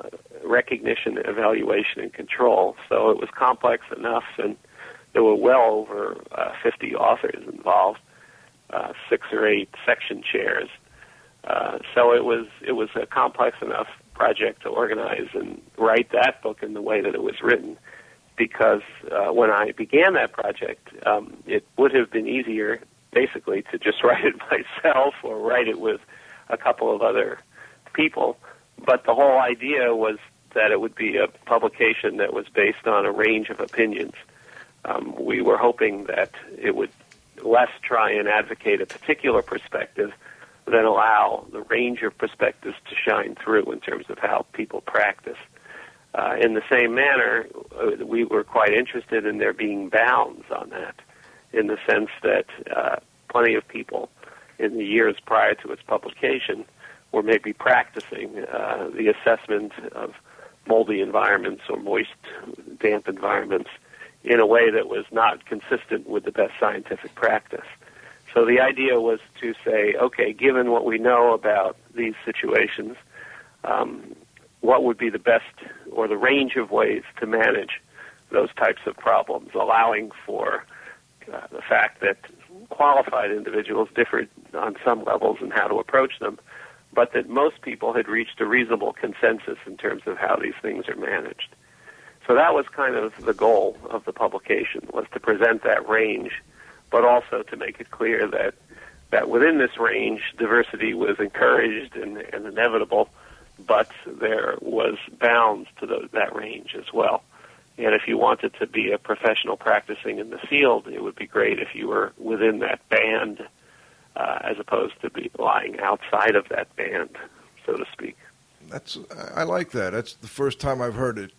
recognition, evaluation, and control. So it was complex enough, and there were well over uh, 50 authors involved, uh, six or eight section chairs. Uh, so it was it was a complex enough project to organize and write that book in the way that it was written. Because uh, when I began that project, um, it would have been easier basically to just (laughs) write it myself or write it with a couple of other people. But the whole idea was that it would be a publication that was based on a range of opinions. Um, we were hoping that it would less try and advocate a particular perspective than allow the range of perspectives to shine through in terms of how people practice. Uh, in the same manner, uh, we were quite interested in there being bounds on that, in the sense that uh, plenty of people in the years prior to its publication were maybe practicing uh, the assessment of moldy environments or moist, damp environments in a way that was not consistent with the best scientific practice. So the idea was to say, okay, given what we know about these situations, um, what would be the best or the range of ways to manage those types of problems, allowing for uh, the fact that qualified individuals differed on some levels in how to approach them, but that most people had reached a reasonable consensus in terms of how these things are managed. So that was kind of the goal of the publication was to present that range, but also to make it clear that that within this range, diversity was encouraged and, and inevitable, but there was bounds to the, that range as well. And if you wanted to be a professional practicing in the field, it would be great if you were within that band, uh, as opposed to be lying outside of that band, so to speak. That's I like that. That's the first time I've heard it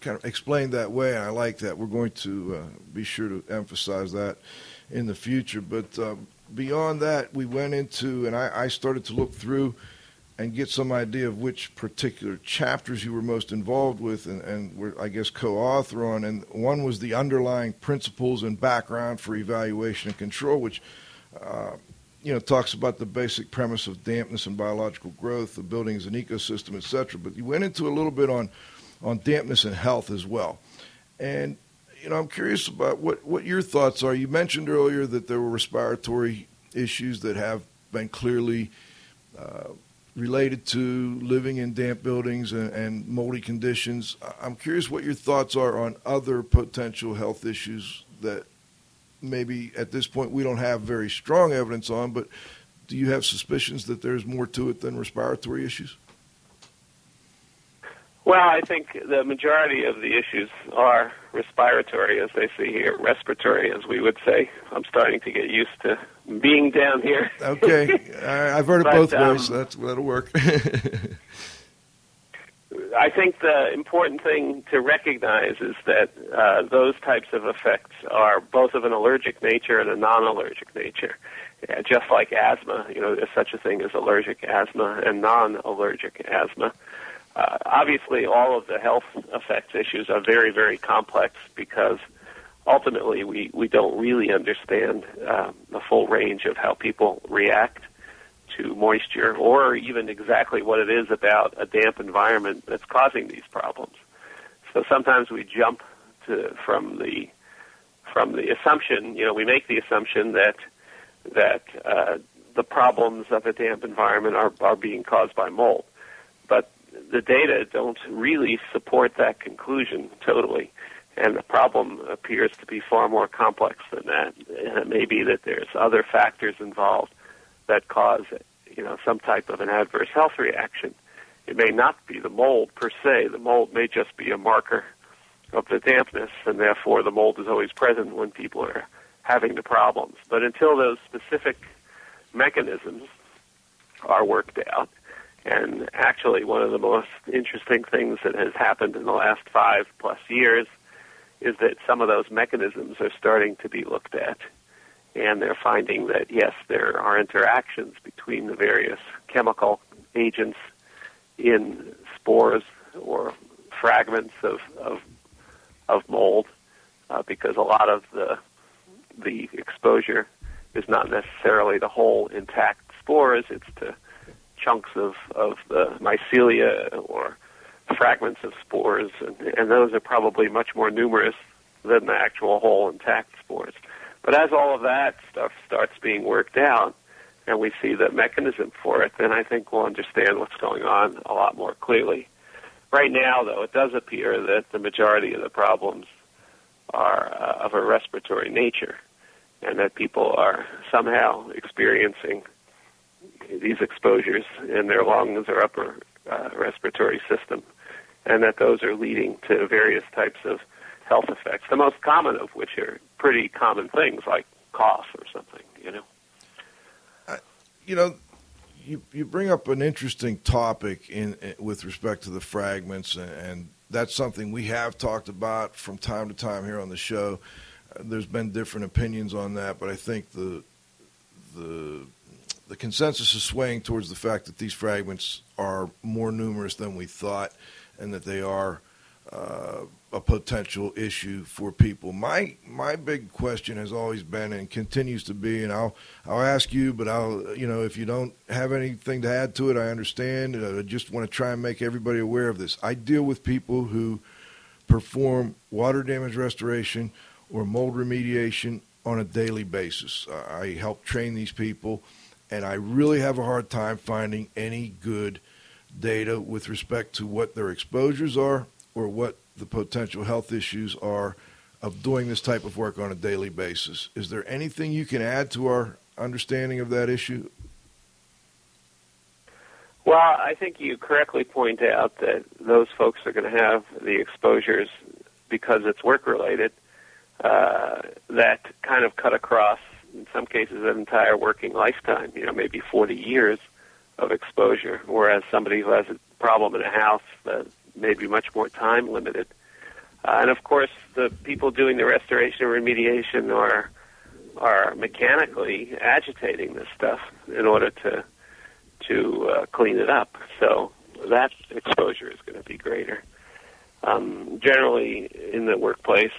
kind of explained that way, and I like that. We're going to uh, be sure to emphasize that in the future. But uh, beyond that, we went into, and I, I started to look through and get some idea of which particular chapters you were most involved with and, and were, I guess, co author on. And one was the underlying principles and background for evaluation and control, which uh, you know, talks about the basic premise of dampness and biological growth, the building as an ecosystem, et cetera. But you went into a little bit on, on dampness and health as well. And, you know, I'm curious about what, what your thoughts are. You mentioned earlier that there were respiratory issues that have been clearly uh, related to living in damp buildings and, and moldy conditions. I'm curious what your thoughts are on other potential health issues that maybe at this point we don't have very strong evidence on, but do you have suspicions that there's more to it than respiratory issues? Well, I think the majority of the issues are respiratory, as they say here, respiratory, as we would say. I'm starting to get used to being down here. okay, (laughs) I've heard it But, both um, ways. So that's that'll work. (laughs) I think the important thing to recognize is that uh, those types of effects are both of an allergic nature and a non-allergic nature. Yeah, just like asthma, you know, there's such a thing as allergic asthma and non-allergic asthma. Uh, obviously, all of the health effects issues are very, very complex because ultimately we, we don't really understand um, the full range of how people react to moisture or even exactly what it is about a damp environment that's causing these problems. So sometimes we jump to from the from the assumption, you know, we make the assumption that that uh, the problems of a damp environment are, are being caused by mold. But the data don't really support that conclusion totally. And the problem appears to be far more complex than that. And it may be that there's other factors involved that cause, you know, some type of an adverse health reaction. It may not be the mold per se. The mold may just be a marker of the dampness, and therefore the mold is always present when people are having the problems. But until those specific mechanisms are worked out, and actually one of the most interesting things that has happened in the last five plus years is that some of those mechanisms are starting to be looked at. And they're finding that, yes, there are interactions between the various chemical agents in spores or fragments of, of, of mold uh, because a lot of the, the exposure is not necessarily the whole intact spores, it's to chunks of, of the mycelia or fragments of spores, and, and those are probably much more numerous than the actual whole intact spores. But as all of that stuff starts being worked out, and we see the mechanism for it, then I think we'll understand what's going on a lot more clearly. Right now, though, it does appear that the majority of the problems are uh, of a respiratory nature. and that people are somehow experiencing these exposures in their lungs or upper uh, respiratory system, and that those are leading to various types of health effects. The most common of which are pretty common things like cough or something. You know. you know, you you bring up an interesting topic in, in with respect to the fragments, and, and that's something we have talked about from time to time here on the show. Uh, there's been different opinions on that, but I think the the the consensus is swaying towards the fact that these fragments are more numerous than we thought, and that they are uh, a potential issue for people. My my big question has always been and continues to be, and I'll I'll ask you, but I'll you know if you don't have anything to add to it, I understand. Uh, I just want to try and make everybody aware of this. I deal with people who perform water damage restoration or mold remediation on a daily basis. Uh, I help train these people, and I really have a hard time finding any good data with respect to what their exposures are or what the potential health issues are of doing this type of work on a daily basis. Is there anything you can add to our understanding of that issue? Well, I think you correctly point out that those folks are going to have the exposures because it's work related uh, that kind of cut across, in some cases, an entire working lifetime, you know, maybe 40 years of exposure, whereas somebody who has a problem in a house that may be much more time limited. Uh, and of course, the people doing the restoration or remediation are are mechanically agitating this stuff in order to to uh, clean it up. So that exposure is going to be greater. Um, generally, in the workplace,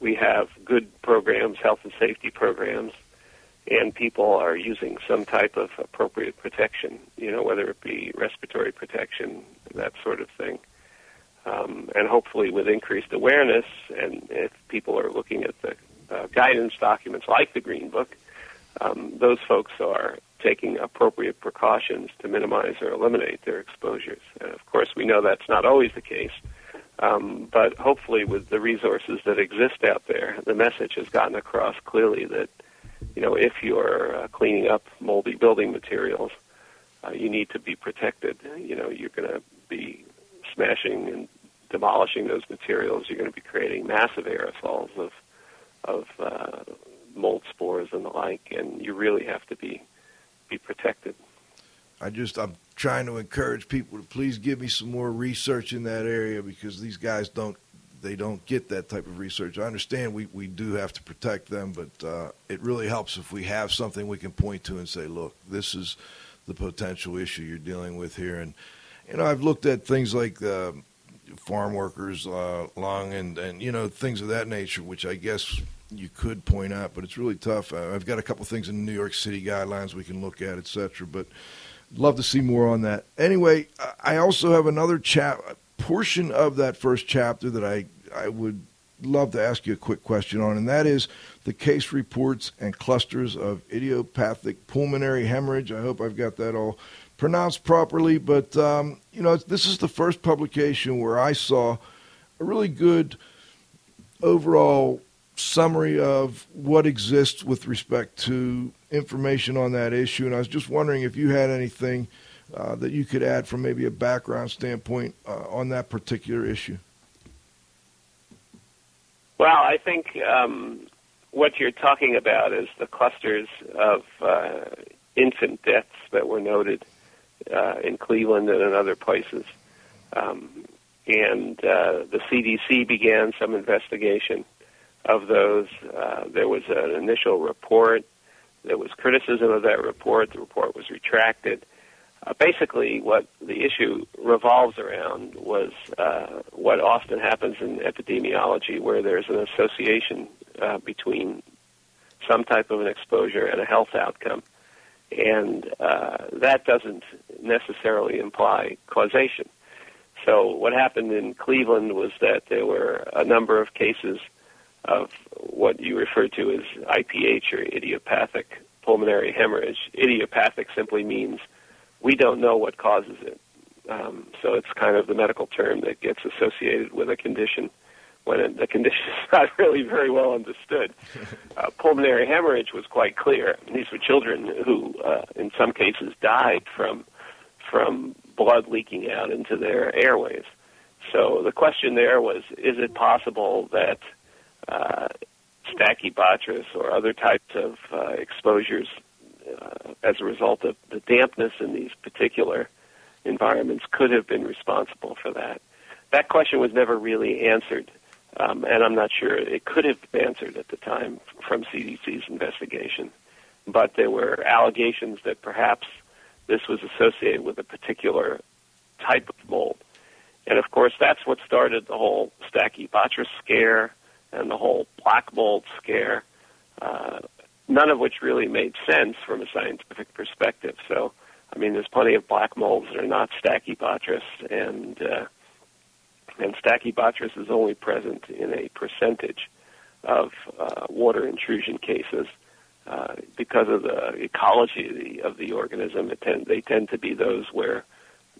we have good programs, health and safety programs, and people are using some type of appropriate protection, you know, whether it be respiratory protection, that sort of thing. Um, and hopefully, with increased awareness, and if people are looking at the uh, guidance documents like the Green Book, um, those folks are taking appropriate precautions to minimize or eliminate their exposures. And of course, we know that's not always the case. Um, but hopefully, with the resources that exist out there, the message has gotten across clearly that, you know, if you're uh, cleaning up moldy building materials, uh, you need to be protected. You know, you're going to be smashing and demolishing those materials. You're going to be creating massive aerosols of of uh, mold spores and the like, and you really have to be be protected. I just I'm trying to encourage people to please give me some more research in that area because these guys don't they don't get that type of research. I understand we, we do have to protect them, but uh, it really helps if we have something we can point to and say, look, this is the potential issue you're dealing with here. And you know, I've looked at things like uh, farm workers uh, and and you know things of that nature, which I guess you could point out, but it's really tough. Uh, I've got a couple things in the New York City guidelines we can look at, et cetera, but love to see more on that. Anyway, I also have another chap portion of that first chapter that I I would love to ask you a quick question on, and that is the case reports and clusters of idiopathic pulmonary hemorrhage. I hope I've got that all pronounced properly, but um, you know this is the first publication where I saw a really good overall summary of what exists with respect to information on that issue. And I was just wondering if you had anything uh, that you could add from maybe a background standpoint uh, on that particular issue. Well, I think um, what you're talking about is the clusters of uh, infant deaths that were noted uh, in Cleveland and in other places. Um, and uh, the CDC began some investigation of those. Uh, there was an initial report. There was criticism of that report. The report was retracted. Uh, basically, what the issue revolves around was uh, what often happens in epidemiology, where there's an association uh, between some type of an exposure and a health outcome. And uh, that doesn't necessarily imply causation. So, what happened in Cleveland was that there were a number of cases of what you refer to as IPH or idiopathic pulmonary hemorrhage. Idiopathic simply means we don't know what causes it. Um, so it's kind of the medical term that gets associated with a condition when it, the condition is (laughs) not really very well understood. (laughs) Uh, pulmonary hemorrhage was quite clear. These were children who, uh, in some cases, died from from blood leaking out into their airways. So the question there was: Is it possible that uh, stachybotrys or other types of uh, exposures, uh, as a result of the dampness in these particular environments, could have been responsible for that? That question was never really answered, um, and I'm not sure it could have been answered at the time from CDC's investigation. But there were allegations that perhaps this was associated with a particular type of mold. And of course, that's what started the whole Stachybotrys scare and the whole black mold scare, uh, none of which really made sense from a scientific perspective. So, I mean, there's plenty of black molds that are not Stachybotrys, and uh, and Stachybotrys is only present in a percentage of uh, water intrusion cases. Uh, because of the ecology of the, of the organism, it tend, they tend to be those where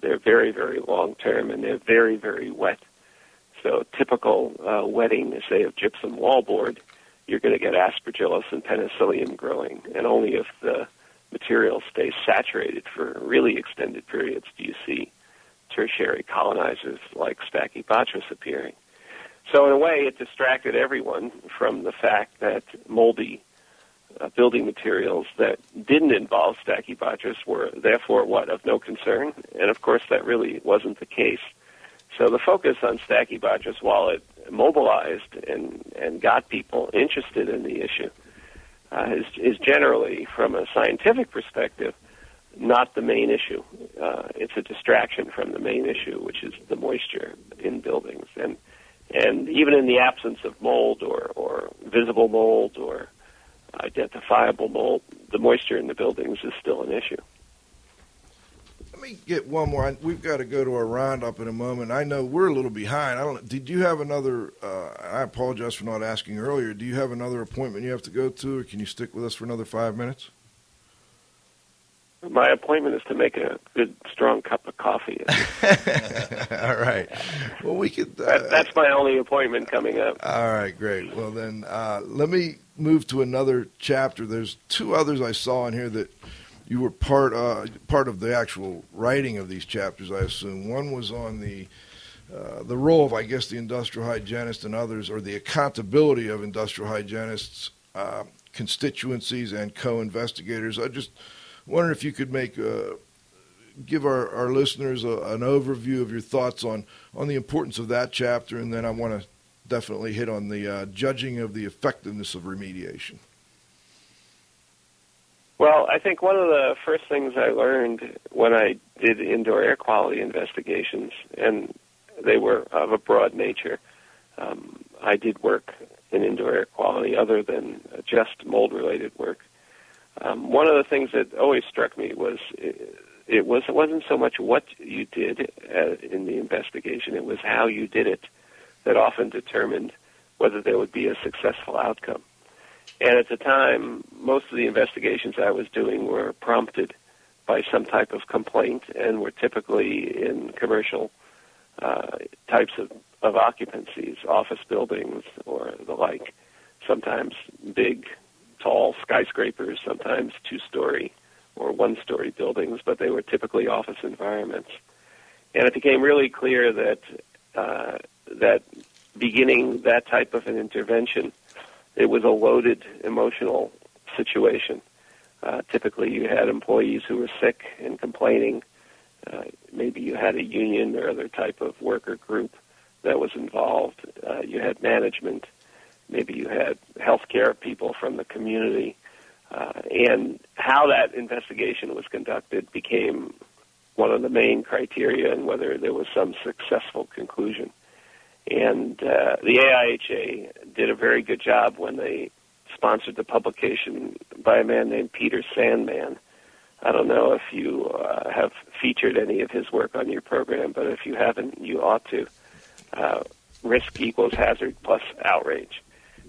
they're very, very long term and they're very, very wet. So typical uh, wetting, say, of gypsum wallboard, you're going to get aspergillus and penicillium growing, and only if the material stays saturated for really extended periods do you see tertiary colonizers like Stachybotrys appearing. So in a way, it distracted everyone from the fact that moldy uh, building materials that didn't involve Stachybotrys were therefore what of no concern, and of course that really wasn't the case. So the focus on Stachybotrys, while it mobilized and and got people interested in the issue, uh, is is generally from a scientific perspective not the main issue. Uh, it's a distraction from the main issue, which is the moisture in buildings, and and even in the absence of mold or or visible mold or identifiable mold, the moisture in the buildings is still an issue. Let me get one more. We've got to go to our roundup in a moment. I know we're a little behind. I don't. Did you have another? Uh, I apologize for not asking earlier. Do you have another appointment you have to go to, or can you stick with us for another five minutes? My appointment is to make a good, strong cup of coffee. (laughs) All right. Well, we could. Uh, That, that's my only appointment coming up. All right, great. Well, then uh, let me move to another chapter. There's two others I saw in here that you were part uh, part of the actual writing of these chapters. I assume one was on the uh, the role of, I guess, the industrial hygienist and others, or the accountability of industrial hygienists, uh, constituencies, and co-investigators. I just wonder if you could make uh, give our, our listeners a, an overview of your thoughts on, on the importance of that chapter, and then I want to definitely hit on the uh, judging of the effectiveness of remediation. Well, I think one of the first things I learned when I did indoor air quality investigations, and they were of a broad nature, um, I did work in indoor air quality other than just mold related work. Um, one of the things that always struck me was it, it was it wasn't so much what you did uh, in the investigation; it was how you did it that often determined whether there would be a successful outcome. And at the time, most of the investigations I was doing were prompted by some type of complaint and were typically in commercial uh, types of, of occupancies, office buildings or the like. Sometimes big, tall skyscrapers, sometimes two-story or one-story buildings, but they were typically office environments. And it became really clear that uh, that beginning that type of an intervention, it was a loaded emotional situation. Uh, typically, you had employees who were sick and complaining. Uh, maybe you had a union or other type of worker group that was involved. Uh, you had management. Maybe you had healthcare people from the community. Uh, and how that investigation was conducted became one of the main criteria and whether there was some successful conclusion. And uh, the AIHA did a very good job when they sponsored the publication by a man named Peter Sandman. I don't know if you uh, have featured any of his work on your program, but if you haven't, you ought to. Uh, risk equals hazard plus outrage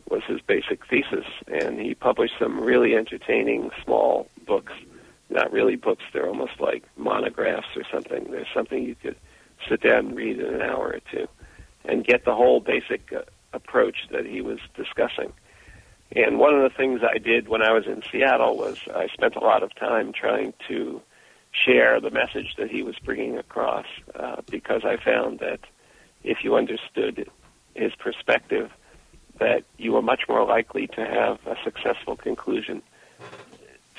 was his basic thesis, and he published some really entertaining small books. Not really books; they're almost like monographs or something. There's something you could sit down and read in an hour or two, and get the whole basic uh, approach that he was discussing. And one of the things I did when I was in Seattle was I spent a lot of time trying to share the message that he was bringing across uh, because I found that if you understood his perspective, that you were much more likely to have a successful conclusion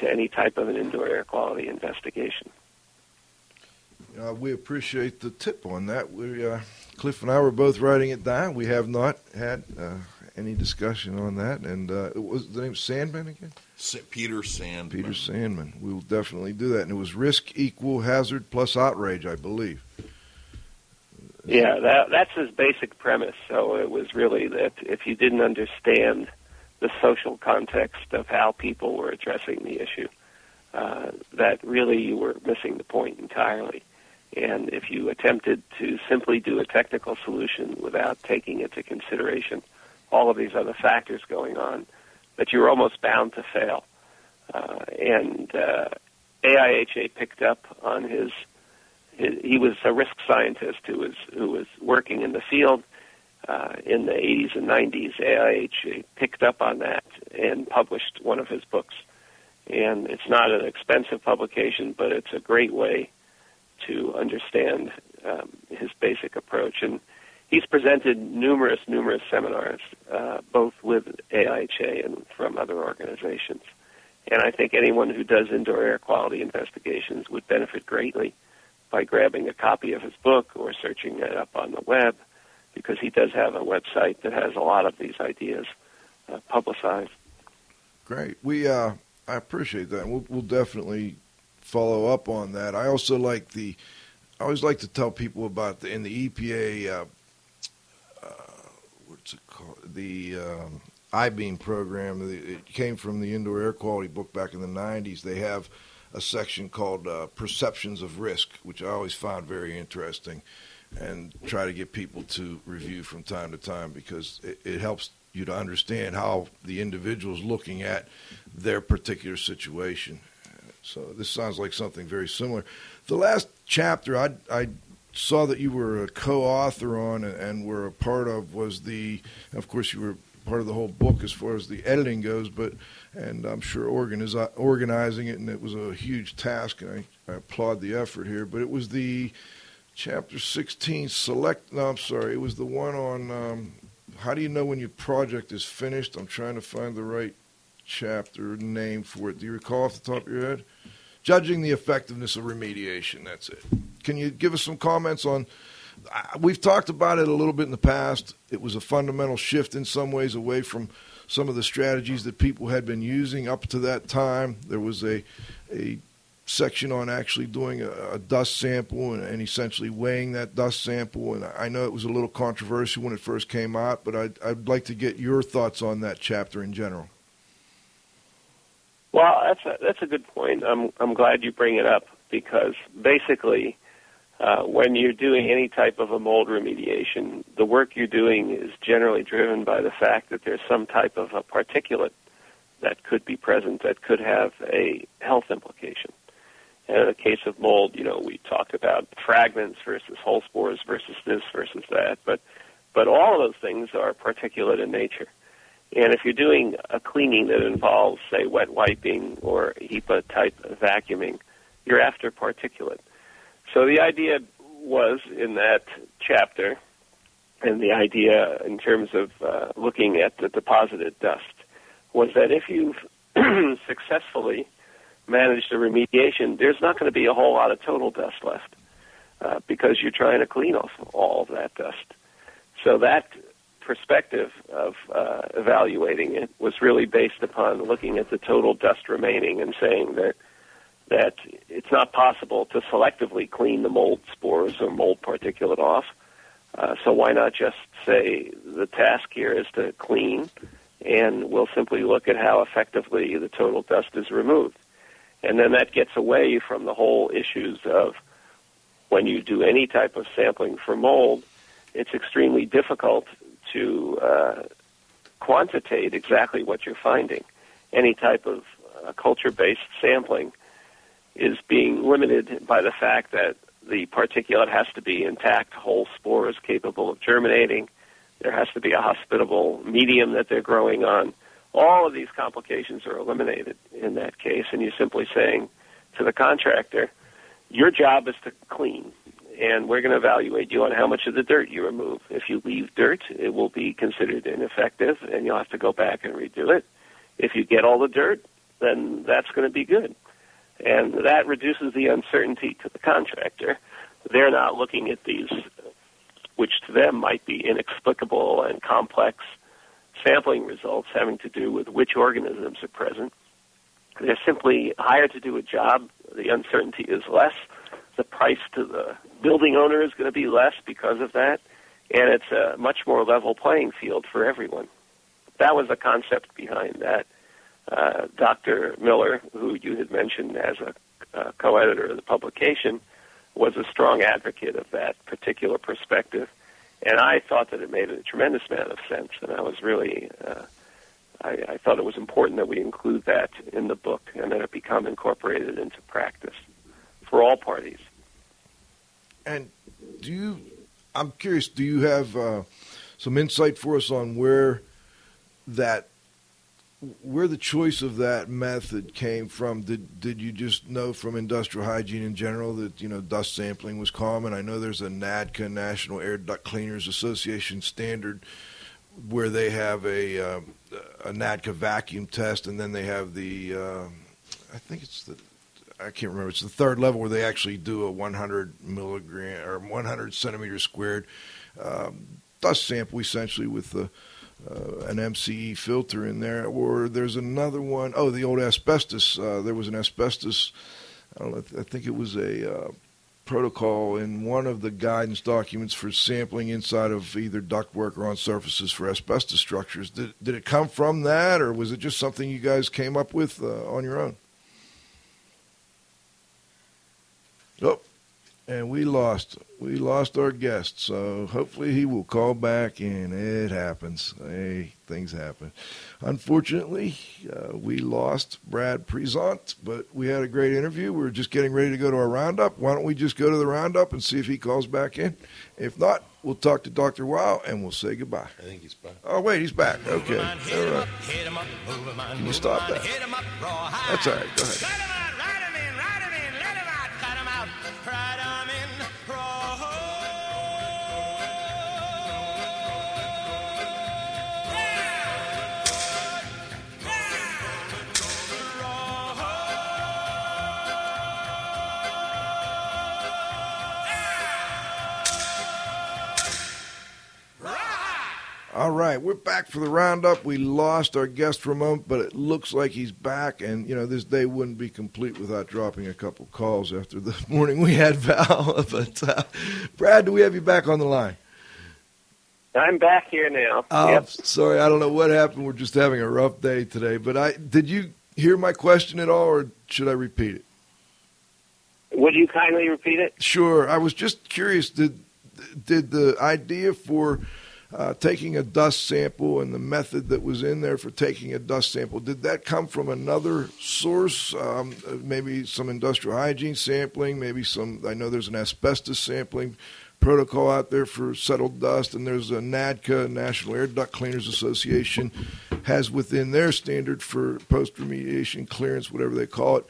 to any type of an indoor air quality investigation. Uh, we appreciate the tip on that. We, uh, Cliff and I were both writing it down. We have not had uh, any discussion on that. And uh, it was the name Sandman again? Sa- Peter Sandman. Peter Sandman. We will definitely do that. And it was risk equal hazard plus outrage, I believe. Yeah, that, that's his basic premise. So it was really that if you didn't understand the social context of how people were addressing the issue, uh, that really you were missing the point entirely. And if you attempted to simply do a technical solution without taking into consideration all of these other factors going on, that you're almost bound to fail. Uh, and uh, AIHA picked up on his, his. He was a risk scientist who was who was working in the field uh, in the 80s and 90s. AIHA picked up on that and published one of his books. And it's not an expensive publication, but it's a great way to understand um, his basic approach. And he's presented numerous, numerous seminars, uh, both with AIHA and from other organizations. And I think anyone who does indoor air quality investigations would benefit greatly by grabbing a copy of his book or searching it up on the web, because he does have a website that has a lot of these ideas uh, publicized. Great. We uh, I appreciate that. We'll, we'll definitely follow up on that. I also like the. I always like to tell people about the in the EPA. Uh, uh, what's it called? The um, I-beam program. It came from the indoor air quality book back in the '90s. They have a section called uh, "Perceptions of Risk," which I always found very interesting, and try to get people to review from time to time because it, it helps you to understand how the individual is looking at their particular situation. So this sounds like something very similar. The last chapter I, I saw that you were a co-author on and, were a part of was the, of course, you were part of the whole book as far as the editing goes, but and I'm sure organiz- organizing it, and it was a huge task, and I, I applaud the effort here. But it was the chapter 16 select. No, I'm sorry, it was the one on um, how do you know when your project is finished. I'm trying to find the right chapter name for it. Do you recall off the top of your head? Judging the effectiveness of remediation. That's it. Can you give us some comments on? We've talked about it a little bit in the past. It was a fundamental shift in some ways away from some of the strategies that people had been using up to that time. There was a a section on actually doing a, a dust sample and, and essentially weighing that dust sample. And I know it was a little controversial when it first came out, but I'd, I'd like to get your thoughts on that chapter in general. Well, that's a, that's a good point. I'm I'm glad you bring it up because basically, uh, when you're doing any type of a mold remediation, the work you're doing is generally driven by the fact that there's some type of a particulate that could be present that could have a health implication. And in the case of mold, you know, we talk about fragments versus whole spores versus this versus that, but but all of those things are particulate in nature. And if you're doing a cleaning that involves, say, wet wiping or HEPA type vacuuming, you're after particulate. So the idea was in that chapter, and the idea in terms of uh, looking at the deposited dust, was that if you've (clears throat) successfully managed a remediation, there's not going to be a whole lot of total dust left uh, because you're trying to clean off all of that dust. So that perspective of uh, evaluating it was really based upon looking at the total dust remaining and saying that that it's not possible to selectively clean the mold spores or mold particulate off. Uh, so why not just say the task here is to clean, and we'll simply look at how effectively the total dust is removed, and then that gets away from the whole issues of when you do any type of sampling for mold, it's extremely difficult to uh, quantitate exactly what you're finding. Any type of uh, culture-based sampling is being limited by the fact that the particulate has to be intact, whole spores capable of germinating. There has to be a hospitable medium that they're growing on. All of these complications are eliminated in that case, and you're simply saying to the contractor, your job is to clean, and we're going to evaluate you on how much of the dirt you remove. If you leave dirt, it will be considered ineffective, and you'll have to go back and redo it. If you get all the dirt, then that's going to be good. And that reduces the uncertainty to the contractor. They're not looking at these, which to them might be inexplicable and complex sampling results having to do with which organisms are present. They're simply hired to do a job. The uncertainty is less. The price to the building owner is going to be less because of that. And it's a much more level playing field for everyone. That was the concept behind that. Uh, Dr. Miller, who you had mentioned as a uh, co-editor of the publication, was a strong advocate of that particular perspective, and I thought that it made a tremendous amount of sense. And I was really, uh, I, I thought it was important that we include that in the book and that it become incorporated into practice for all parties. And do you? I'm curious. Do you have uh, some insight for us on where that, where the choice of that method came from? Did did you just know from industrial hygiene in general that you know dust sampling was common? I know there's a NADCA National Air Duct Cleaners Association standard where they have a uh, a NADCA vacuum test, and then they have the uh, I think it's the I can't remember. It's the third level where they actually do a 100 milligram or 100 centimeter squared um, dust sample, essentially with the, uh, an MCE filter in there. Or there's another one. Oh, the old asbestos. Uh, there was an asbestos. I don't know. I think it was a uh, protocol in one of the guidance documents for sampling inside of either ductwork or on surfaces for asbestos structures. Did did it come from that, or was it just something you guys came up with uh, on your own? Oh, and we lost. We lost our guest. So hopefully he will call back, and it happens. Hey, things happen. Unfortunately, uh, we lost Brad Prezant, but we had a great interview. We are just getting ready to go to our roundup. Why don't we just go to the roundup and see if he calls back in? If not, we'll talk to Dr. Wow and we'll say goodbye. I think he's back. Oh, wait, he's back. Okay. All right. Can you stop that? That's all right. Go ahead. All right, we're back for the roundup. We lost our guest for a moment, but it looks like he's back. And, you know, this day wouldn't be complete without dropping a couple calls after the (laughs) morning we had, Val. (laughs) but, uh, Brad, do we have you back on the line? I'm back here now. Oh, Yep. sorry, I don't know what happened. We're just having a rough day today. But I did you hear my question at all, or should I repeat it? Would you kindly repeat it? Sure. I was just curious. Did did the idea for uh, taking a dust sample and the method that was in there for taking a dust sample did that come from another source? Um, uh, maybe some industrial hygiene sampling. Maybe some. I know there's an asbestos sampling protocol out there for settled dust, and there's a NADCA, National Air Duct Cleaners Association, has within their standard for post remediation clearance, whatever they call it,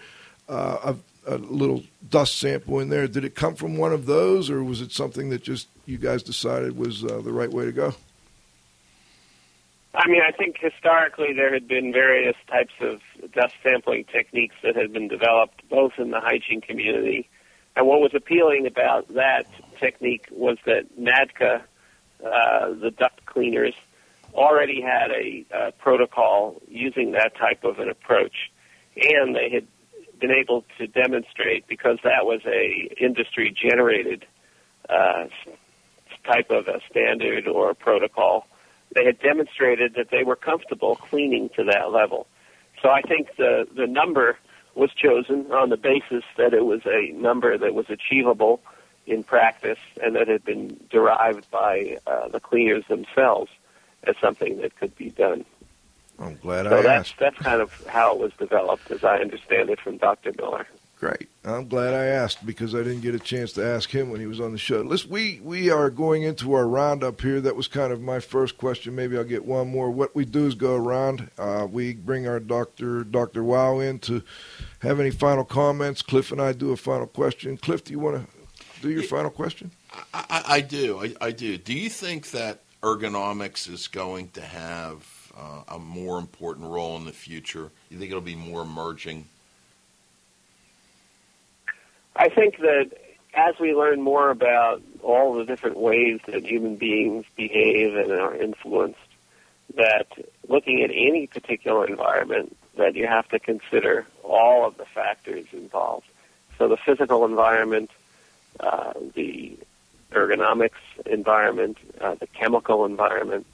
uh, a, a little dust sample in there. Did it come from one of those, or was it something that just you guys decided was uh, the right way to go? I mean, I think historically there had been various types of dust sampling techniques that had been developed both in the hygiene community. And what was appealing about that technique was that NADCA, uh, the duct cleaners, already had a protocol using that type of an approach. And they had been able to demonstrate, because that was a industry generated uh, type of a standard or a protocol, they had demonstrated that they were comfortable cleaning to that level. So I think the the number was chosen on the basis that it was a number that was achievable in practice and that had been derived by uh, the cleaners themselves as something that could be done. I'm glad So I that's asked. that's kind of how it was developed, as I understand it from Dr. Miller. Great. I'm glad I asked because I didn't get a chance to ask him when he was on the show. Listen, we we are going into our roundup here. That was kind of my first question. Maybe I'll get one more. What we do is go around. Uh, we bring our doctor, Doctor Wow, in to have any final comments. Cliff and I do a final question. Cliff, do you want to do your final question? I, I, I do. I, I do. Do you think that ergonomics is going to have uh, a more important role in the future? You think it'll be more emerging? I think that as we learn more about all the different ways that human beings behave and are influenced, that looking at any particular environment, that you have to consider all of the factors involved. So the physical environment, uh, the ergonomics environment, uh, the chemical environment,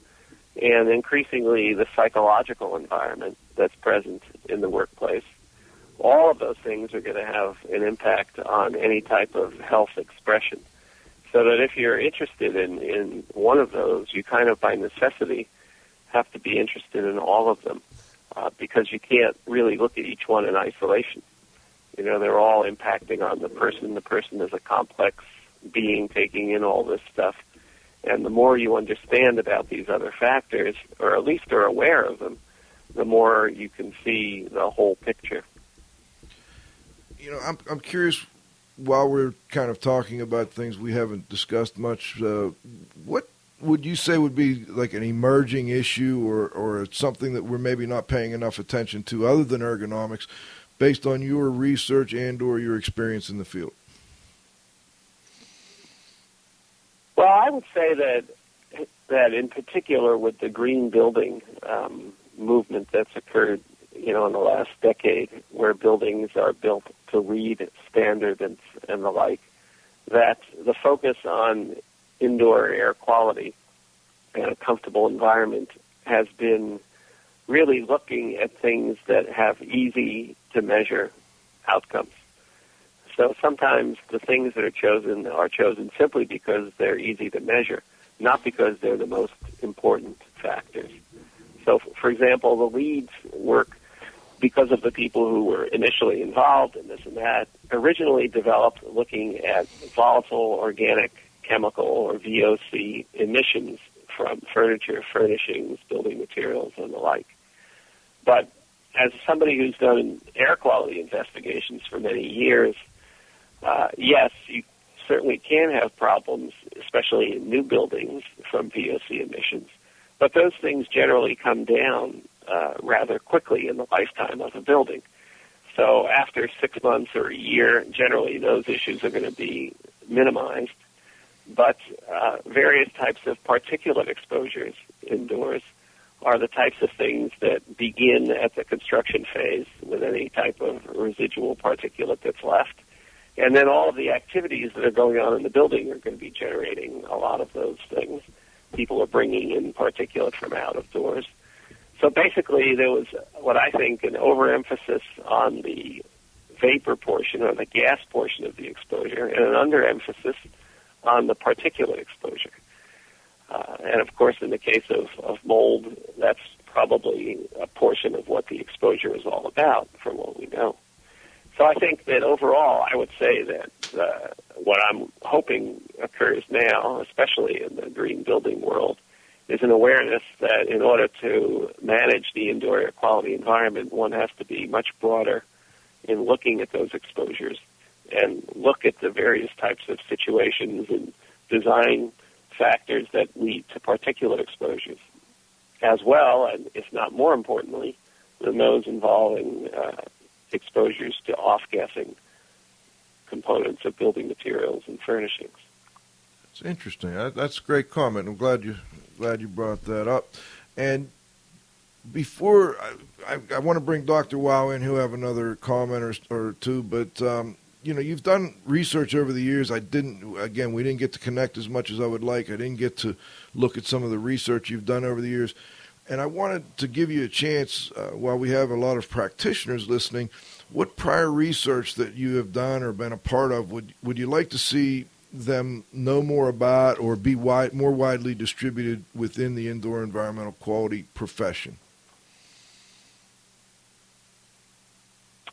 and increasingly the psychological environment that's present in the workplace all of those things are going to have an impact on any type of health expression. So that if you're interested in, in one of those, you kind of by necessity have to be interested in all of them uh, because you can't really look at each one in isolation. You know, they're all impacting on the person. The person is a complex being taking in all this stuff. And the more you understand about these other factors, or at least are aware of them, the more you can see the whole picture you know, I'm I'm curious. While we're kind of talking about things we haven't discussed much, uh, what would you say would be like an emerging issue or or something that we're maybe not paying enough attention to, other than ergonomics, based on your research and or your experience in the field? Well, I would say that that in particular with the green building um, movement that's occurred you know, in the last decade, where buildings are built to LEED standard and, and the like, that the focus on indoor air quality and a comfortable environment has been really looking at things that have easy to measure outcomes. So sometimes the things that are chosen are chosen simply because they're easy to measure, not because they're the most important factors. So, for example, the leads work because of the people who were initially involved in this and that, originally developed looking at volatile organic chemical or VOC emissions from furniture, furnishings, building materials, and the like. But as somebody who's done air quality investigations for many years, uh, yes, you certainly can have problems, especially in new buildings from VOC emissions. But those things generally come down uh, rather quickly in the lifetime of a building. So after six months or a year, generally those issues are going to be minimized. But uh, various types of particulate exposures indoors are the types of things that begin at the construction phase with any type of residual particulate that's left. And then all of the activities that are going on in the building are going to be generating a lot of those things. People are bringing in particulate from out of doors. So basically, there was what I think an overemphasis on the vapor portion or the gas portion of the exposure, and an underemphasis on the particulate exposure. Uh, and of course, in the case of, of mold, that's probably a portion of what the exposure is all about, from what we know. So I think that overall, I would say that uh, what I'm hoping occurs now, especially in the green building world, is an awareness that in order to manage the indoor air quality environment, one has to be much broader in looking at those exposures and look at the various types of situations and design factors that lead to particulate exposures, as well, and if not more importantly, than those involving uh, exposures to off-gassing components of building materials and furnishings. It's interesting. That's a great comment. I'm glad you glad you brought that up. And before I, I, I want to bring Dr. Wow in, who have another comment or, or two, but um, you know, you've done research over the years. I didn't, again, we didn't get to connect as much as I would like. I didn't get to look at some of the research you've done over the years. And I wanted to give you a chance, uh, while we have a lot of practitioners listening, what prior research that you have done or been a part of would would you like to see them know more about or be wide, more widely distributed within the indoor environmental quality profession?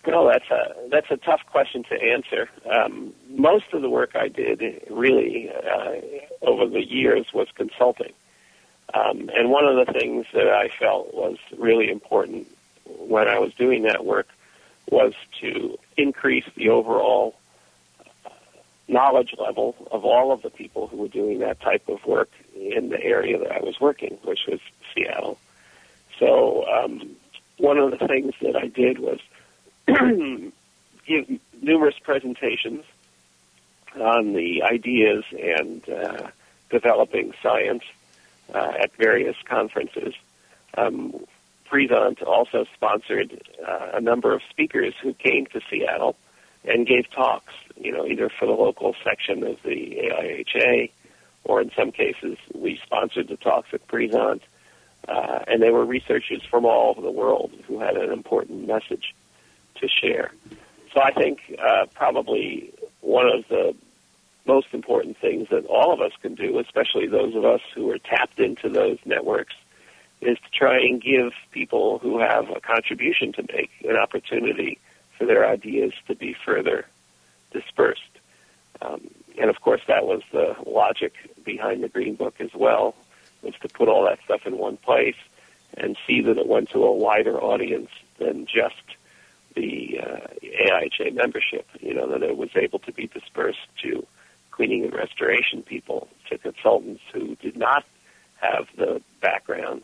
Well, that's a that's a tough question to answer. Um, most of the work I did, really, uh, over the years, was consulting. Um, and one of the things that I felt was really important when I was doing that work was to increase the overall knowledge level of all of the people who were doing that type of work in the area that I was working, which was Seattle. So um, one of the things that I did was (clears throat) give numerous presentations on the ideas and uh, developing science uh, at various conferences. Um, also sponsored uh, a number of speakers who came to Seattle and gave talks, you know, either for the local section of the AIHA or in some cases we sponsored the talks at Prezant. Uh, and they were researchers from all over the world who had an important message to share. So I think uh, probably one of the most important things that all of us can do, especially those of us who are tapped into those networks, is to try and give people who have a contribution to make an opportunity for their ideas to be further dispersed. Um, and of course, that was the logic behind the Green Book as well, was to put all that stuff in one place and see that it went to a wider audience than just the uh, AIHA membership. You know that it was able to be dispersed to cleaning and restoration people, to consultants who did not have the background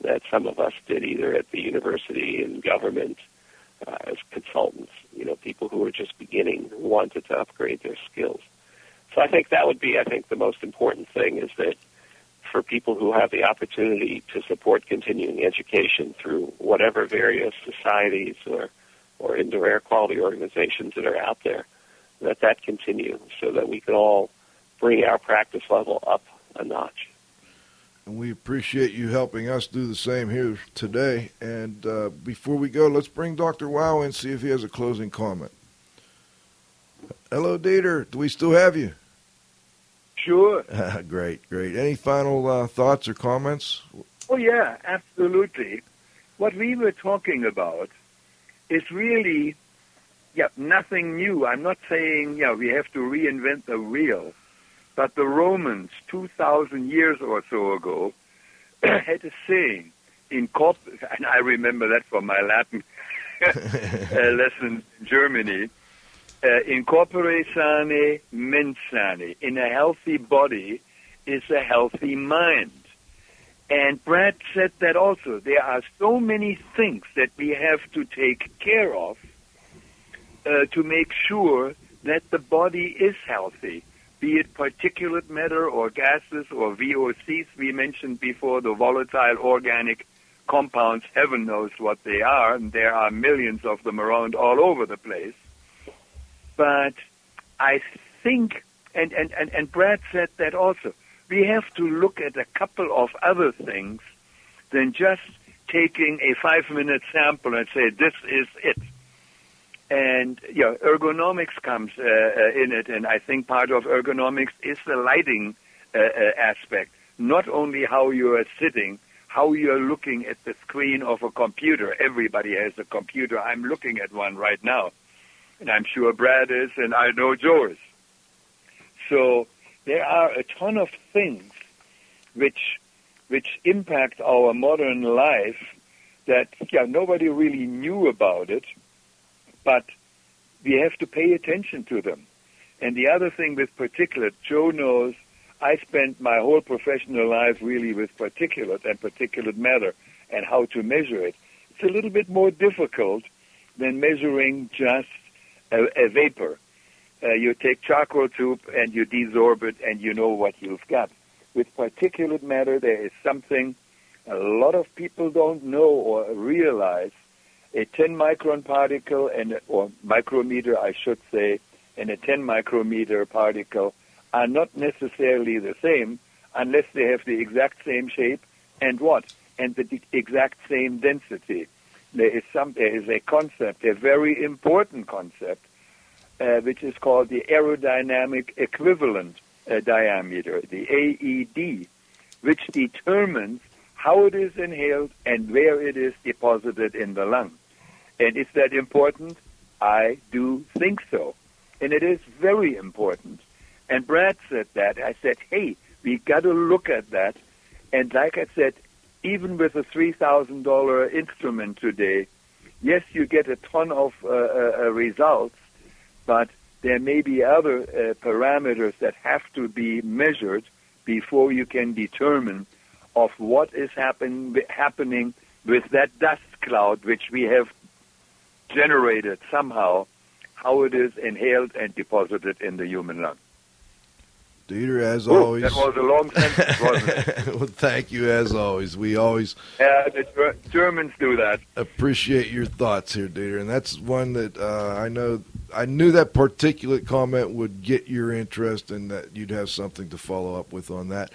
that some of us did, either at the university and government uh, as consultants. You know, people who were just beginning who wanted to upgrade their skills. So I think that would be, I think, the most important thing is that for people who have the opportunity to support continuing education through whatever various societies or or indoor air quality organizations that are out there, that that continue so that we can all bring our practice level up a notch. And we appreciate you helping us do the same here today. And uh, before we go, let's bring Dr. Wow in see if he has a closing comment. Hello, Dieter. Do we still have you? Sure. (laughs) great, great. Any final uh, thoughts or comments? Oh, yeah, absolutely. What we were talking about is really, yeah, nothing new. I'm not saying, yeah, we have to reinvent the wheel, but the Romans, 2,000 years or so ago, (clears throat) had a saying, in corp- (laughs) and I remember that from my Latin (laughs) uh, lesson in Germany, uh, in corpore sane, mens sane. In a healthy body is a healthy mind. And Brad said that also. There are so many things that we have to take care of uh, to make sure that the body is healthy, be it particulate matter or gases or VOCs we mentioned before, the volatile organic compounds, heaven knows what they are, and there are millions of them around all over the place. But I think, and, and, and, and Brad said that also, we have to look at a couple of other things than just taking a five minute sample and say, this is it. And, you know, ergonomics comes uh, uh, in it, and I think part of ergonomics is the lighting uh, uh, aspect. Not only how you are sitting, how you are looking at the screen of a computer. Everybody has a computer. I'm looking at one right now. And I'm sure Brad is, and I know yours. So there are a ton of things which which impact our modern life that yeah nobody really knew about it, but we have to pay attention to them. And the other thing with particulate, Joe knows I spent my whole professional life really with particulate and particulate matter and how to measure it. It's a little bit more difficult than measuring just a, a vapor uh, you take charcoal tube and you desorb it and you know what you've got. With particulate matter, there is something a lot of people don't know or realize. A 10 micron particle and or micrometer, I should say, and a 10 micrometer particle are not necessarily the same unless they have the exact same shape and what and the exact same density. There is some there is a concept, a very important concept uh, which is called the aerodynamic equivalent uh, diameter, the AED, which determines how it is inhaled and where it is deposited in the lung. And is that important? I do think so. And it is very important. And Brad said that. I said, hey, we got to look at that. And like I said, even with a $3,000 instrument today, yes, you get a ton of uh, uh, results, but there may be other uh, parameters that have to be measured before you can determine of what is happen, happening with that dust cloud which we have generated somehow, how it is inhaled and deposited in the human lung. Dieter, as Ooh, always. that was a long sentence, wasn't it? (laughs) well, thank you, as always. We always Yeah, the Ger- Germans do that. appreciate your thoughts here, Dieter, and that's one that uh, I know. I knew that particulate comment would get your interest, and that you'd have something to follow up with on that.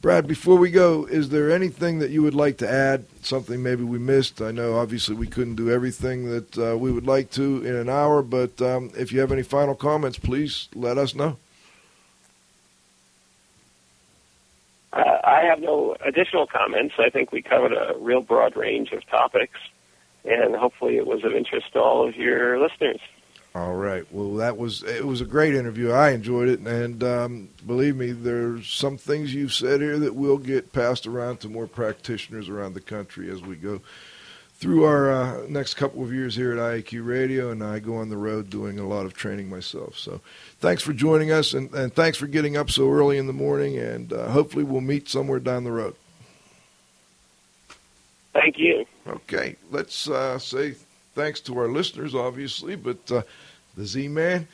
Brad, before we go, is there anything that you would like to add? Something maybe we missed? I know, obviously, we couldn't do everything that uh, we would like to in an hour, but um, if you have any final comments, please let us know. I have no additional comments. I think we covered a real broad range of topics, and hopefully it was of interest to all of your listeners. All right. Well, that was it. Was a great interview. I enjoyed it, and um, believe me, there's some things you've said here that will get passed around to more practitioners around the country as we go through our uh, next couple of years here at IAQ Radio, and I go on the road doing a lot of training myself. So, thanks for joining us, and, and thanks for getting up so early in the morning, and uh, hopefully we'll meet somewhere down the road. Thank you. Okay, let's uh, say thanks to our listeners, obviously, but uh, the Z Man,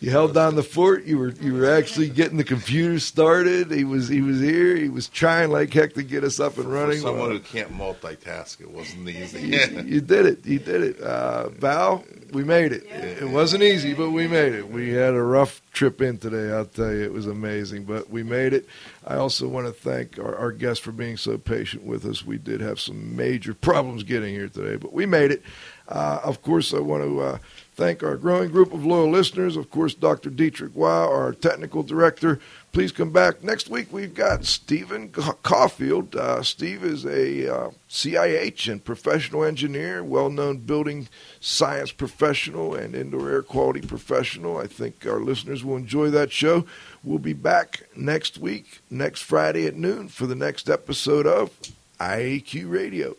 you held down the fort. You were you were actually getting the computer started. He was he was here. He was trying like heck to get us up and running. For running. someone Uh, who can't multitask, it wasn't easy. you, you did it. You did it. Uh, Val, we made it. It wasn't easy, but we made it. We had a rough trip in today, I'll tell you. It was amazing, but we made it. I also want to thank our, our guests for being so patient with us. We did have some major problems getting here today, but we made it. Uh, of course, I want to uh, thank our growing group of loyal listeners. Of course, Dr. Dietrich Wow, our technical director. Please come back next week. We've got Stephen Ca- Caulfield. Uh, Steve is a uh, CIH and professional engineer, well-known building science professional and indoor air quality professional. I think our listeners will enjoy that show. We'll be back next week, next Friday at noon, for the next episode of IAQ Radio.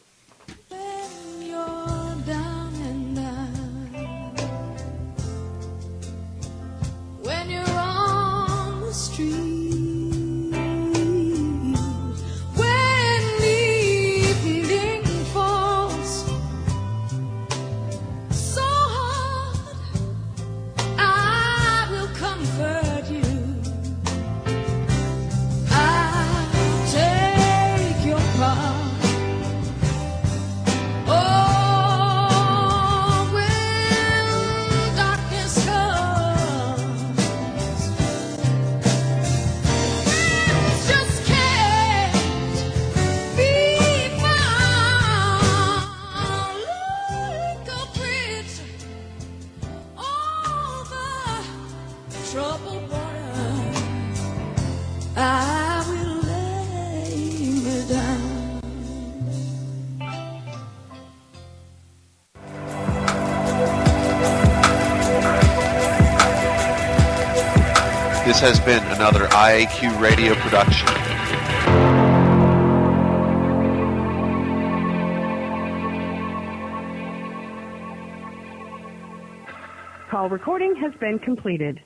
Has been another IAQ radio production. Call recording has been completed.